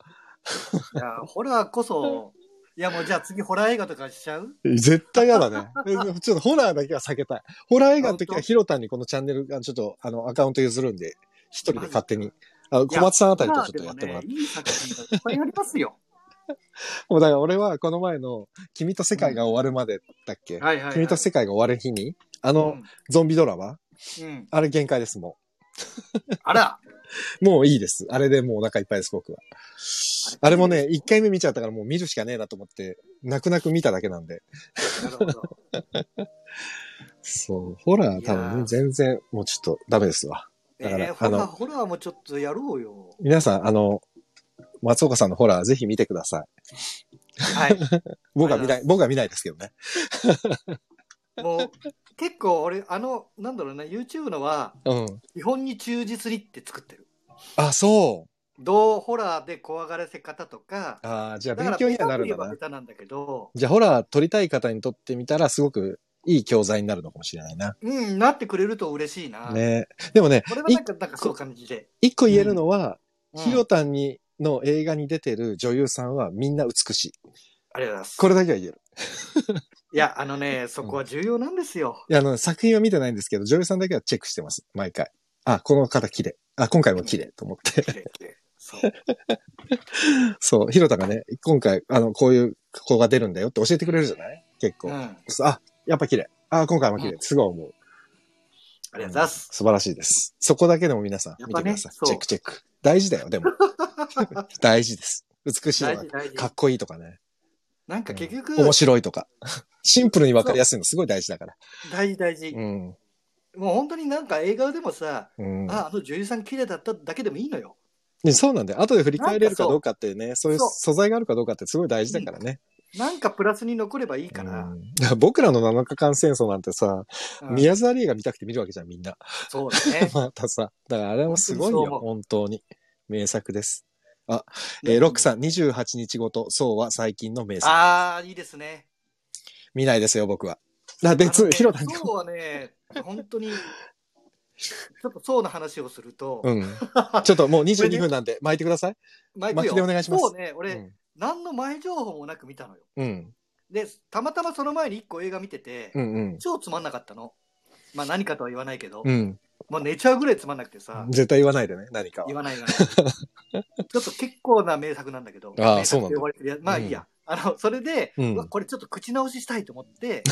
B: いや、ホラーこそ、いやもうじゃあ次ホラー映画とかしちゃう？
A: 絶対嫌だね。ちょっとホラーだけは避けたい。ホラー映画の時はヒロタンにこのチャンネルがちょっとあのアカウント譲るんで、一人で勝手に。あの小松さんあたりとちょっとやってもらって。
B: いね、いい作品がいっぱいありますよ。
A: もうだから俺はこの前の君と世界が終わるまでだっけ、
B: はいはい、はい。
A: 君と世界が終わる日に、あ
B: う
A: の
B: ん
A: ゾンビドラマ？
B: うん。
A: あれ限界です、も
B: あら、
A: う。もういいです。あれでもうお腹いっぱいです、僕は。あれもね、一回目見ちゃったからもう見るしかねえなと思って、泣く泣く見ただけなんで。
B: なるほど。
A: そう、ホラー多分ね、
B: ー
A: 全然もうちょっとダメですわ。だから
B: えー、ホラー、
A: あの
B: ホラーもちょっとやろうよ。
A: 皆さん、あの、松岡さんのホラーぜひ見てください。
B: はい。
A: 僕は見ない、僕は見ないですけどね。
B: もう、結構俺、あの、なんだろうな、YouTube のは、
A: うん。
B: 基本に忠実にって作ってる。
A: あ、そう。
B: どうホラーで怖がらせ方とか、
A: ああ、じゃあ勉強にはなるんだな
B: なんだけど、
A: じゃあホラー撮りたい方にとってみたらすごくいい教材になるのかもしれないな。
B: うん、なってくれると嬉しいな。
A: ねでもね、
B: これはなんか、なんかそう感じで。
A: 一個言えるのは、
B: うん
A: ヒロタンにの映画に出てる女優さんはみんな美しい。
B: ありがとうございます。
A: これだけは言える。
B: いや、あのね、そこは重要なんですよ。
A: いや、あの、作品は見てないんですけど、女優さんだけはチェックしてます。毎回。あ、この方綺麗。あ、今回も綺麗と思って。
B: 綺麗綺麗そう。
A: そう、ヒロタがね、今回、あの、こういう子が出るんだよって教えてくれるじゃない？結構。
B: うん。あ
A: あ、やっぱ綺麗。あ、今回も綺麗。
B: うん
A: すごい思う。
B: りがとうございます。
A: 素晴らしいです。そこだけでも皆さん見てください。
B: そう
A: チェックチェック。大事だよ、でも。大事です。美しい
B: 大
A: とか、かっ。こいいとかね。
B: なんか結局、
A: 面白いとか。シンプルにわかりやすいのすごい大事だから。
B: 大事大事。
A: うん。
B: もう本当になんか映画でもさ、
A: うん。
B: あ、あの女優さん綺麗だっただけでもいいのよ。
A: でそうなんだよ。後で振り返れるかどうかってね、そういう素材があるかどうかってすごい大事だからね。
B: なんかプラスに残ればいいから。
A: うんだから僕らの7日間戦争なんてさ、
B: うん
A: 宮沢りえが見たくて見るわけじゃん、みんな。
B: そうだね。
A: またさ。だからあれもすごいよ、
B: 本当に。
A: 名作です。あ、えーロックさん、28日ごと、そうは最近の名作。
B: ああ、いいですね。
A: 見ないですよ、僕は。あ、別ヒロタに。
B: そうはね、本当に、ちょっとそうな話をすると、
A: うん。ちょっともう22分なんで、巻いてください。巻きでお願いします
B: そうね、俺、
A: うん。
B: 何の前情報もなく見たのよ。
A: うん。
B: で、たまたまその前に一個映画見てて、
A: うんうん。
B: 超つまんなかったの。まあ何かとは言わないけど、
A: うん。
B: もう寝ちゃうぐらいつまんなくてさ、
A: 絶対言わないでね、何かは。
B: 言わない言わない。ちょっと結構な名作なんだけど、
A: ああ
B: 名作って呼ばれてるやまあいいや。あの、それで、
A: うん
B: これちょっと口直ししたいと思って、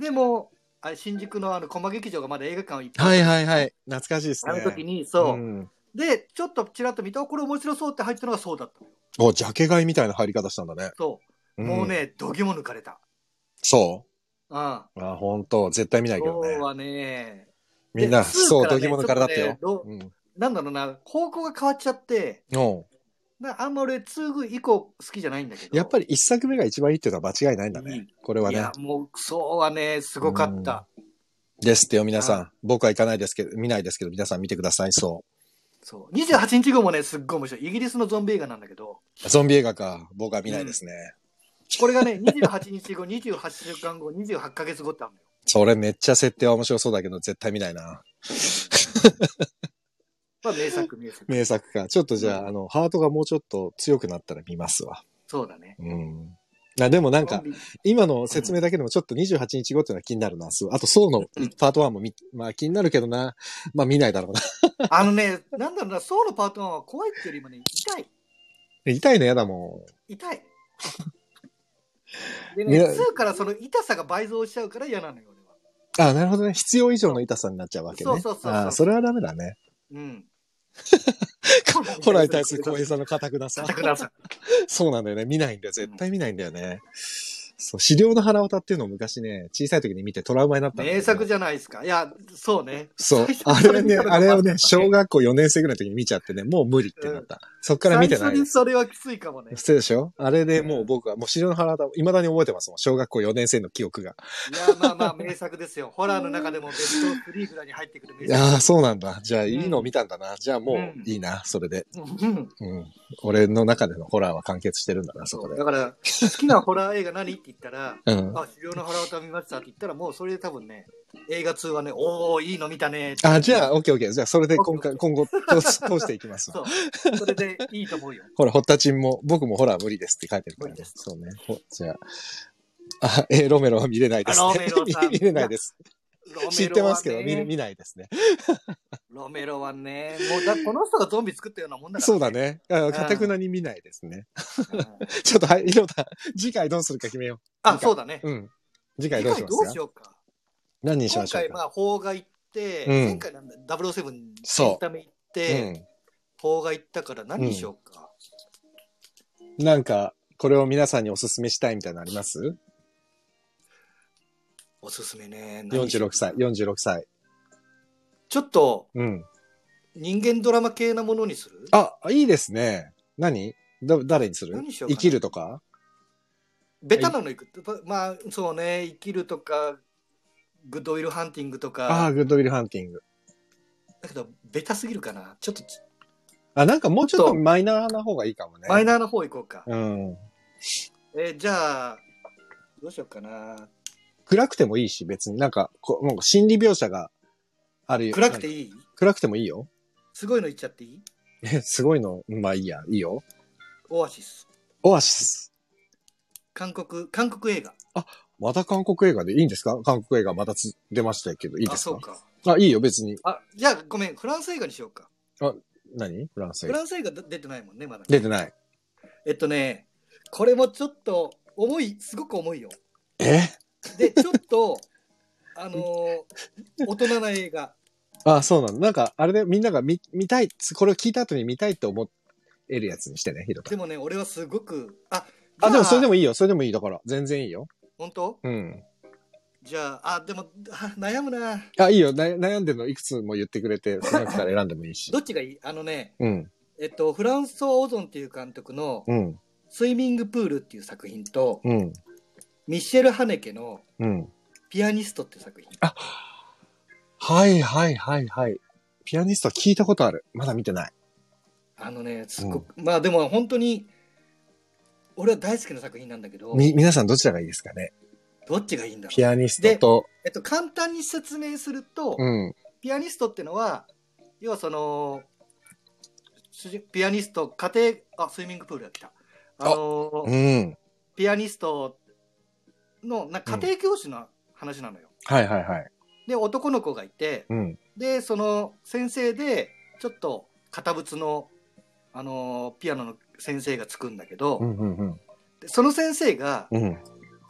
B: でも、あれ新宿のあの、駒劇場がまだ映画館をいっぱ
A: はいはいはい。懐かしいですね。
B: あの時に、そう、
A: ん
B: で、ちょっとちらっと見た、あこれ面白そうって入ったのがそうだったのよ。
A: お、ジャケ買いみたいな入り方したんだね。
B: そう。
A: ん
B: もう。ね、どぎも抜かれた。
A: そ
B: う？ん。
A: うあ、本当絶対見ないけどね。
B: 今日はね、
A: みんな、そう、どぎも抜かれたってよ。
B: ちょっと
A: うん。
B: なんだろうな、方向が変わっちゃって、
A: おう
B: なあんま俺、 two 以降好きじゃないんだけど。
A: やっぱり一作目が一番いいっていうのは間違いないんだね
B: うん。
A: これはいね
B: や。、もう、そうはね、すごかった。
A: ですってよ、皆さ
B: あ
A: ん。僕は行かないですけど、見ないですけど、皆さん見てください。そ
B: そう。28日後もね、すっごい面白い。イギリスのゾンビ映画なんだけど、
A: う。ゾンビ映画か。僕は見ないですね。
B: これがね、28日後、28週間後、28ヶ月後ってあるのよ。
A: それめっちゃ設定は面白そうだけど、絶対見ないな。
B: まあ、名作、名作。
A: 名作か。ちょっとじゃあ、
B: うん
A: あの、ハートがもうちょっと強くなったら見ますわ。
B: そうだね。
A: うん。あでもなんか今の説明だけでもちょっと28日後っていうのは気になるな。あと、ソウの
B: うん
A: パート1もみ、まあ気になるけどな。まあ見ないだろうな。
B: あのね、なんだろうな、ソウのパート1は怖いっていうよりもね、痛い。
A: 痛いの嫌だも
B: 痛い。でね、2からその痛さが倍増しちゃうから嫌なのよ、俺は。
A: ん。あなるほどね。必要以上の痛さになっちゃうわけね。
B: そうそうそうそう
A: あそれはダメだね。
B: うん。
A: ホラーに対する小平さんの固くなさ。そうなんだよね。見ないんだよ。絶対見ないんだよね。そう、資料の腹渡っていうのを昔ね、小さい時に見てトラウマになったね
B: 名作じゃないですか。いや、そうね。
A: そうあれね、あれをね、小学校4年生ぐらいの時に見ちゃってね、もう無理ってなった。そっから見てない
B: 最それはきついかもね。
A: 失礼でしょ？あれでもう僕は、もう資料の腹渡、未だに覚えてますもん。小学校4年生の記憶が。
B: いや、まあまあ、名作ですよ。ホラーの中でもベスト3ぐらいに入ってくる名作。
A: ああ、そうなんだ。じゃあ、いいのを見たんだな。じゃあもういいな、それで。
B: うん
A: うん。俺の中でのホラーは完結してるんだな、そこで。
B: だから、好きなホラー映画何？って言ったら、
A: うん。
B: あ、狩猟の腹渡見ましたって言ったら、もうそれで多分ね、映画通はね、おー、いいの見たね
A: あ、じゃあ、オッケーオッケー。じゃあ、それで今回、今後、通し 通していきますわ。
B: そう。それでいいと思うよ。
A: ほら、ホッタチンも、僕もほら、無理ですって書いてるから、
B: 無理です
A: そうね。ほじゃあ、あ、えーロメロは見れないですね。
B: あロメロ
A: 見れないです。知ってますけど、見れ見ないですね。
B: ロメロはね、もうだこの人がゾンビ作ったようなもんだから、
A: そうだ。ね。あかたくなに見ないですね。
B: うん
A: ちょっと、はい、ひろた、次回どうするか決めよ
B: あ、そうだね。
A: う。うん。次
B: 次
A: 回どうし
B: 回どう
A: ますか
B: しようか。
A: 何にし
B: 今回、
A: ましょう？か。
B: まあ、邦画行って、
A: うん
B: 前回なんだ、007
A: そう
B: エンタメ行って、邦画行ったから何にしようか。
A: うん。なんか、これを皆さんにお勧めしたいみたいなのあります？
B: おすすめね。何？にしよう
A: ?46 歳、46歳。
B: ちょっと、
A: うん。
B: 人間ドラマ系なものにする？
A: あ、いいですね。何？ど、誰にする？
B: 何しようかな
A: 生きるとか？
B: ベタなのいく？まあ、そうね、生きるとか、グッドウィルハンティングと
A: あ
B: か
A: あ、、グッドウィルハンティング。
B: だけど、ベタすぎるかな？ちょっと、
A: あ、なんかもうちょっ
B: と
A: とマイナーな方がいいかもね。
B: マイナーな方行こうか。
A: うん。
B: えーじゃあ、どうしようかな。
A: 暗くてもいいし、別になんか、こうもう心理描写があるよ。い
B: 暗くていい？
A: 暗くてもいいよ。
B: すごいの言っちゃっていい？
A: え、すごいの？まあいいや、いいよ。
B: オアシス。
A: オアシス。
B: 韓国、韓国映画。
A: また韓国映画でいいんですか？韓国映画またつ出ましたけど、いいで
B: あ、
A: すか？
B: そうか。
A: あ、いいよ、別に。
B: あ、じゃあごめん、フランス映画にしようか。
A: 何？フランス映画？
B: フランス映画出てないもんね、まだ。
A: 出てない。
B: えっとね、これもちょっと重い、すごく重いよ。
A: え？
B: で、ちょっと、あのー大人な映画。
A: あ、そうなの。なんか、あれでみんなが見、見たい、これを聞いた後に見たいって思えるやつにしてね、ヒロタ
B: で。もね、俺はすごく、あ、
A: あ、でもそれで
B: も、
A: もいいよ。それでもいい。だから、全然いいよ。
B: 本当？
A: うん。
B: じゃあ、あ、でも、あ悩むな。
A: あ、いいよ。な悩んでるのいくつも言ってくれて、その中から選んでもいいし
B: ど。っちがいい？あのね、
A: うん。
B: えっと、フランソワ・オゾンっていう監督の、
A: うん。
B: スイミングプールっていう作品と、
A: うん。
B: ミッシェル・ハネケの
A: うん。
B: ピアニストっていう作品。
A: はいはいはいはい。ピアニストは聞いたことある。まだ見てない。
B: あのね、すごく、まあでも本当に、俺は大好きな作品なんだけど、
A: み、皆さんどちらがいいですかね？
B: どっちがいいんだろう？
A: ピアニストと、
B: えっと、簡単に説明すると、
A: うん。
B: ピアニストってのは、要はその、主人ピアニスト、家庭、あ、スイミングプールが来た。あの
A: うん。
B: ピアニストのな家庭教師の話なのよ。
A: はいはいはい。
B: で、男の子がいて、
A: うん。
B: で、その先生で、ちょっと堅物の、あのピアノの先生がつくんだけど、
A: うんうんうん。
B: でその先生が、
A: うん。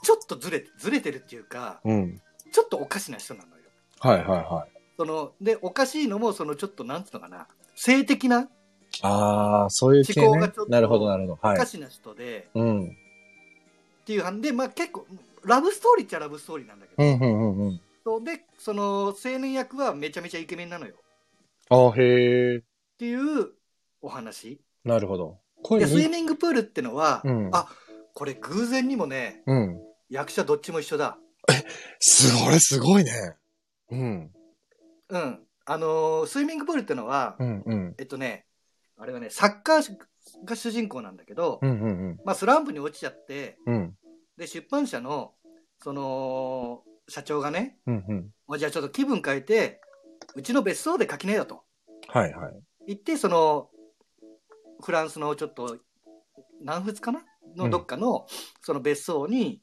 B: ちょっとずれて、ずれてるっていうか、
A: うん。
B: ちょっとおかしな人なのよ。
A: はいはいはい。
B: その、で、おかしいのも、そのちょっと、なんつうのかな、性的な
A: ああ、そういう
B: 思考がちょっ。と
A: なるほどなるほど。はい。
B: おかしな人で、
A: うん。
B: っていう話で、まあ結構、ラブストーリーっちゃラブストーリーなんだけど、
A: うんうんうんうん。
B: そうで、その青年役はめちゃめちゃイケメンなのよ。っ
A: ああ、へえ。
B: ていうお話。
A: なるほど。こ
B: で、
A: れ
B: スイミングプールってのは、
A: うん
B: あ、これ偶然にもね、
A: うん。
B: 役者どっちも一緒だ。
A: すごい、すごいね。うん。
B: うん。あのースイミングプールってのは、
A: うんうん。
B: えっとね、あれはね、サッカーが主人公なんだけど、
A: うんうん
B: まあスランプに落ちちゃって、
A: うん。うん。
B: で、出版社の、その、社長がね、
A: うんうん。
B: もうじゃあちょっと気分変えて、うちの別荘で書きなよと
A: はいはい。
B: 言って、その、フランスのちょっと、南仏かな？のどっかの、その別荘に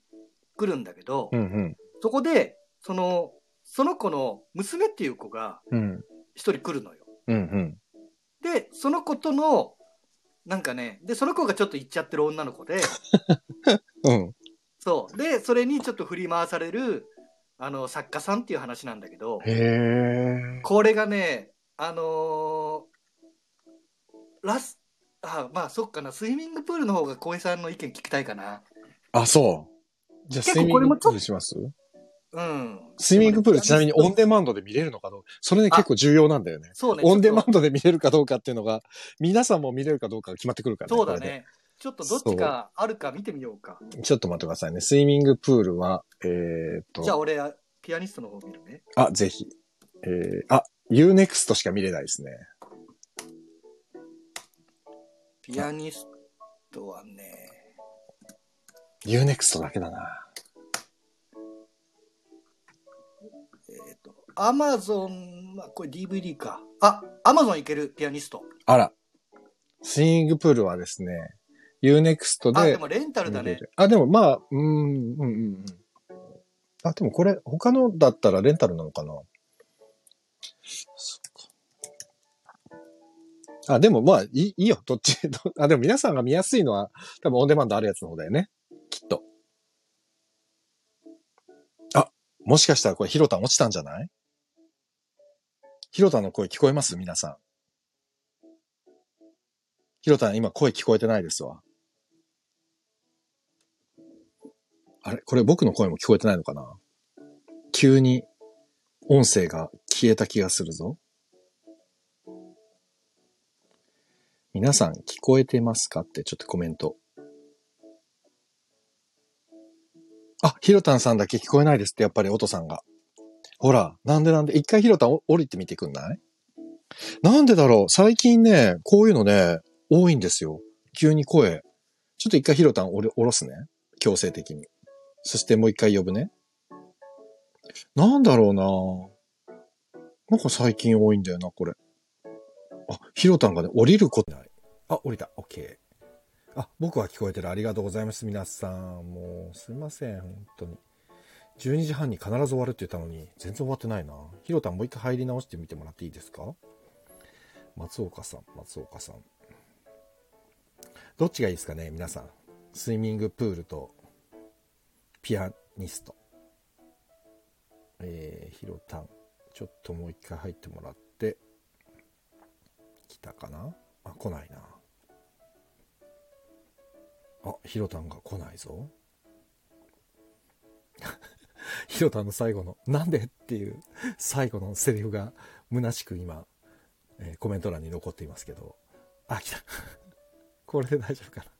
B: 来るんだけど、
A: うんうん。
B: そこで、その、その子の娘っていう子が
A: うん。
B: 一人来るのよ。
A: うんうん。
B: で、その子との、なんかね、で、その子がちょっと行っちゃってる女の子で、
A: うん。
B: そう。で、それにちょっと振り回される、あの、作家さんっていう話なんだけど。これがね、あのーラス、あ、まあ、そっかな、スイミングプールの方が小江さんの意見聞きたいかな。
A: あ、そう。じゃあ、
B: 結
A: スイミングプールします？
B: うん。
A: スイミングプールちなみにオンデマンドで見れるのかどう？か。それね、
B: あ
A: 結構重要なんだよね。
B: そうね。
A: オンデマンドで見れるかどうかっていうのが、皆さんも見れるかどうかが決まってくるから
B: とそうだね。ちょっとどっちかあるか見てみようか。
A: ちょっと待ってくださいね。スイミングプールは、えーっと、
B: じゃあ俺、ピアニストの方見るね。
A: あ、ぜひ。えー、あ、UNEXT しか見れないですね。
B: ピアニストはね、
A: UNEXT だけだな。
B: えっ、と、アマゾンは、これ DVD か。あ、アマゾンいけるピアニスト。
A: あら。スイングプールはですね、UNEXT
B: あ、
A: で
B: でもレンタルだね。
A: あ、でもまあ、うーん、うん、うんうん。あ、でもこれ、他のだったらレンタルなのかな？そっか。あ、でもまあ、いいいいよ、どっち。どあ、でも皆さんが見やすいのは、多分オンデマンドあるやつの方だよね。きっと。あ、もしかしたらこれヒロタン落ちたんじゃない？ヒロタンの声聞こえます？皆さん。ヒロタン今声聞こえてないですわ。あれこれ僕の声も聞こえてないのかな？急に音声が消えた気がするぞ。皆さん聞こえてますか？ってちょっとコメント。あ、ひろたんさんだけ聞こえないですって、やっぱり音さんが。ほら、なんでなんで、一回ひろたん降りてみてくんない？なんでだろう？最近ね、こういうのね、多いんですよ。急に声。ちょっと一回ひろたん降り降ろすね。強制的に。そしてもう一回呼ぶね。なんだろうななんか最近多いんだよな、これ。あ、ひろたんがね、降りることない。あ、降りた。オッケー。あ、僕は聞こえてる。ありがとうございます。皆さん。もう、すいません。本当に。12時半に必ず終わるって言ったのに、全然終わってないな。ひろたんもう一回入り直してみてもらっていいですか？松岡さん、松岡さん。どっちがいいですかね、皆さん。スイミングプールとピアニスト。えー、ひろたん。ちょっともう一回入ってもらって。来たかな？あ、来ないな。あ、ひろたんが来ないぞ。ひろたんの最後の、なんでっていう最後のセリフが虚しく今、えーコメント欄に残っていますけど。あ、来た。これで大丈夫かな？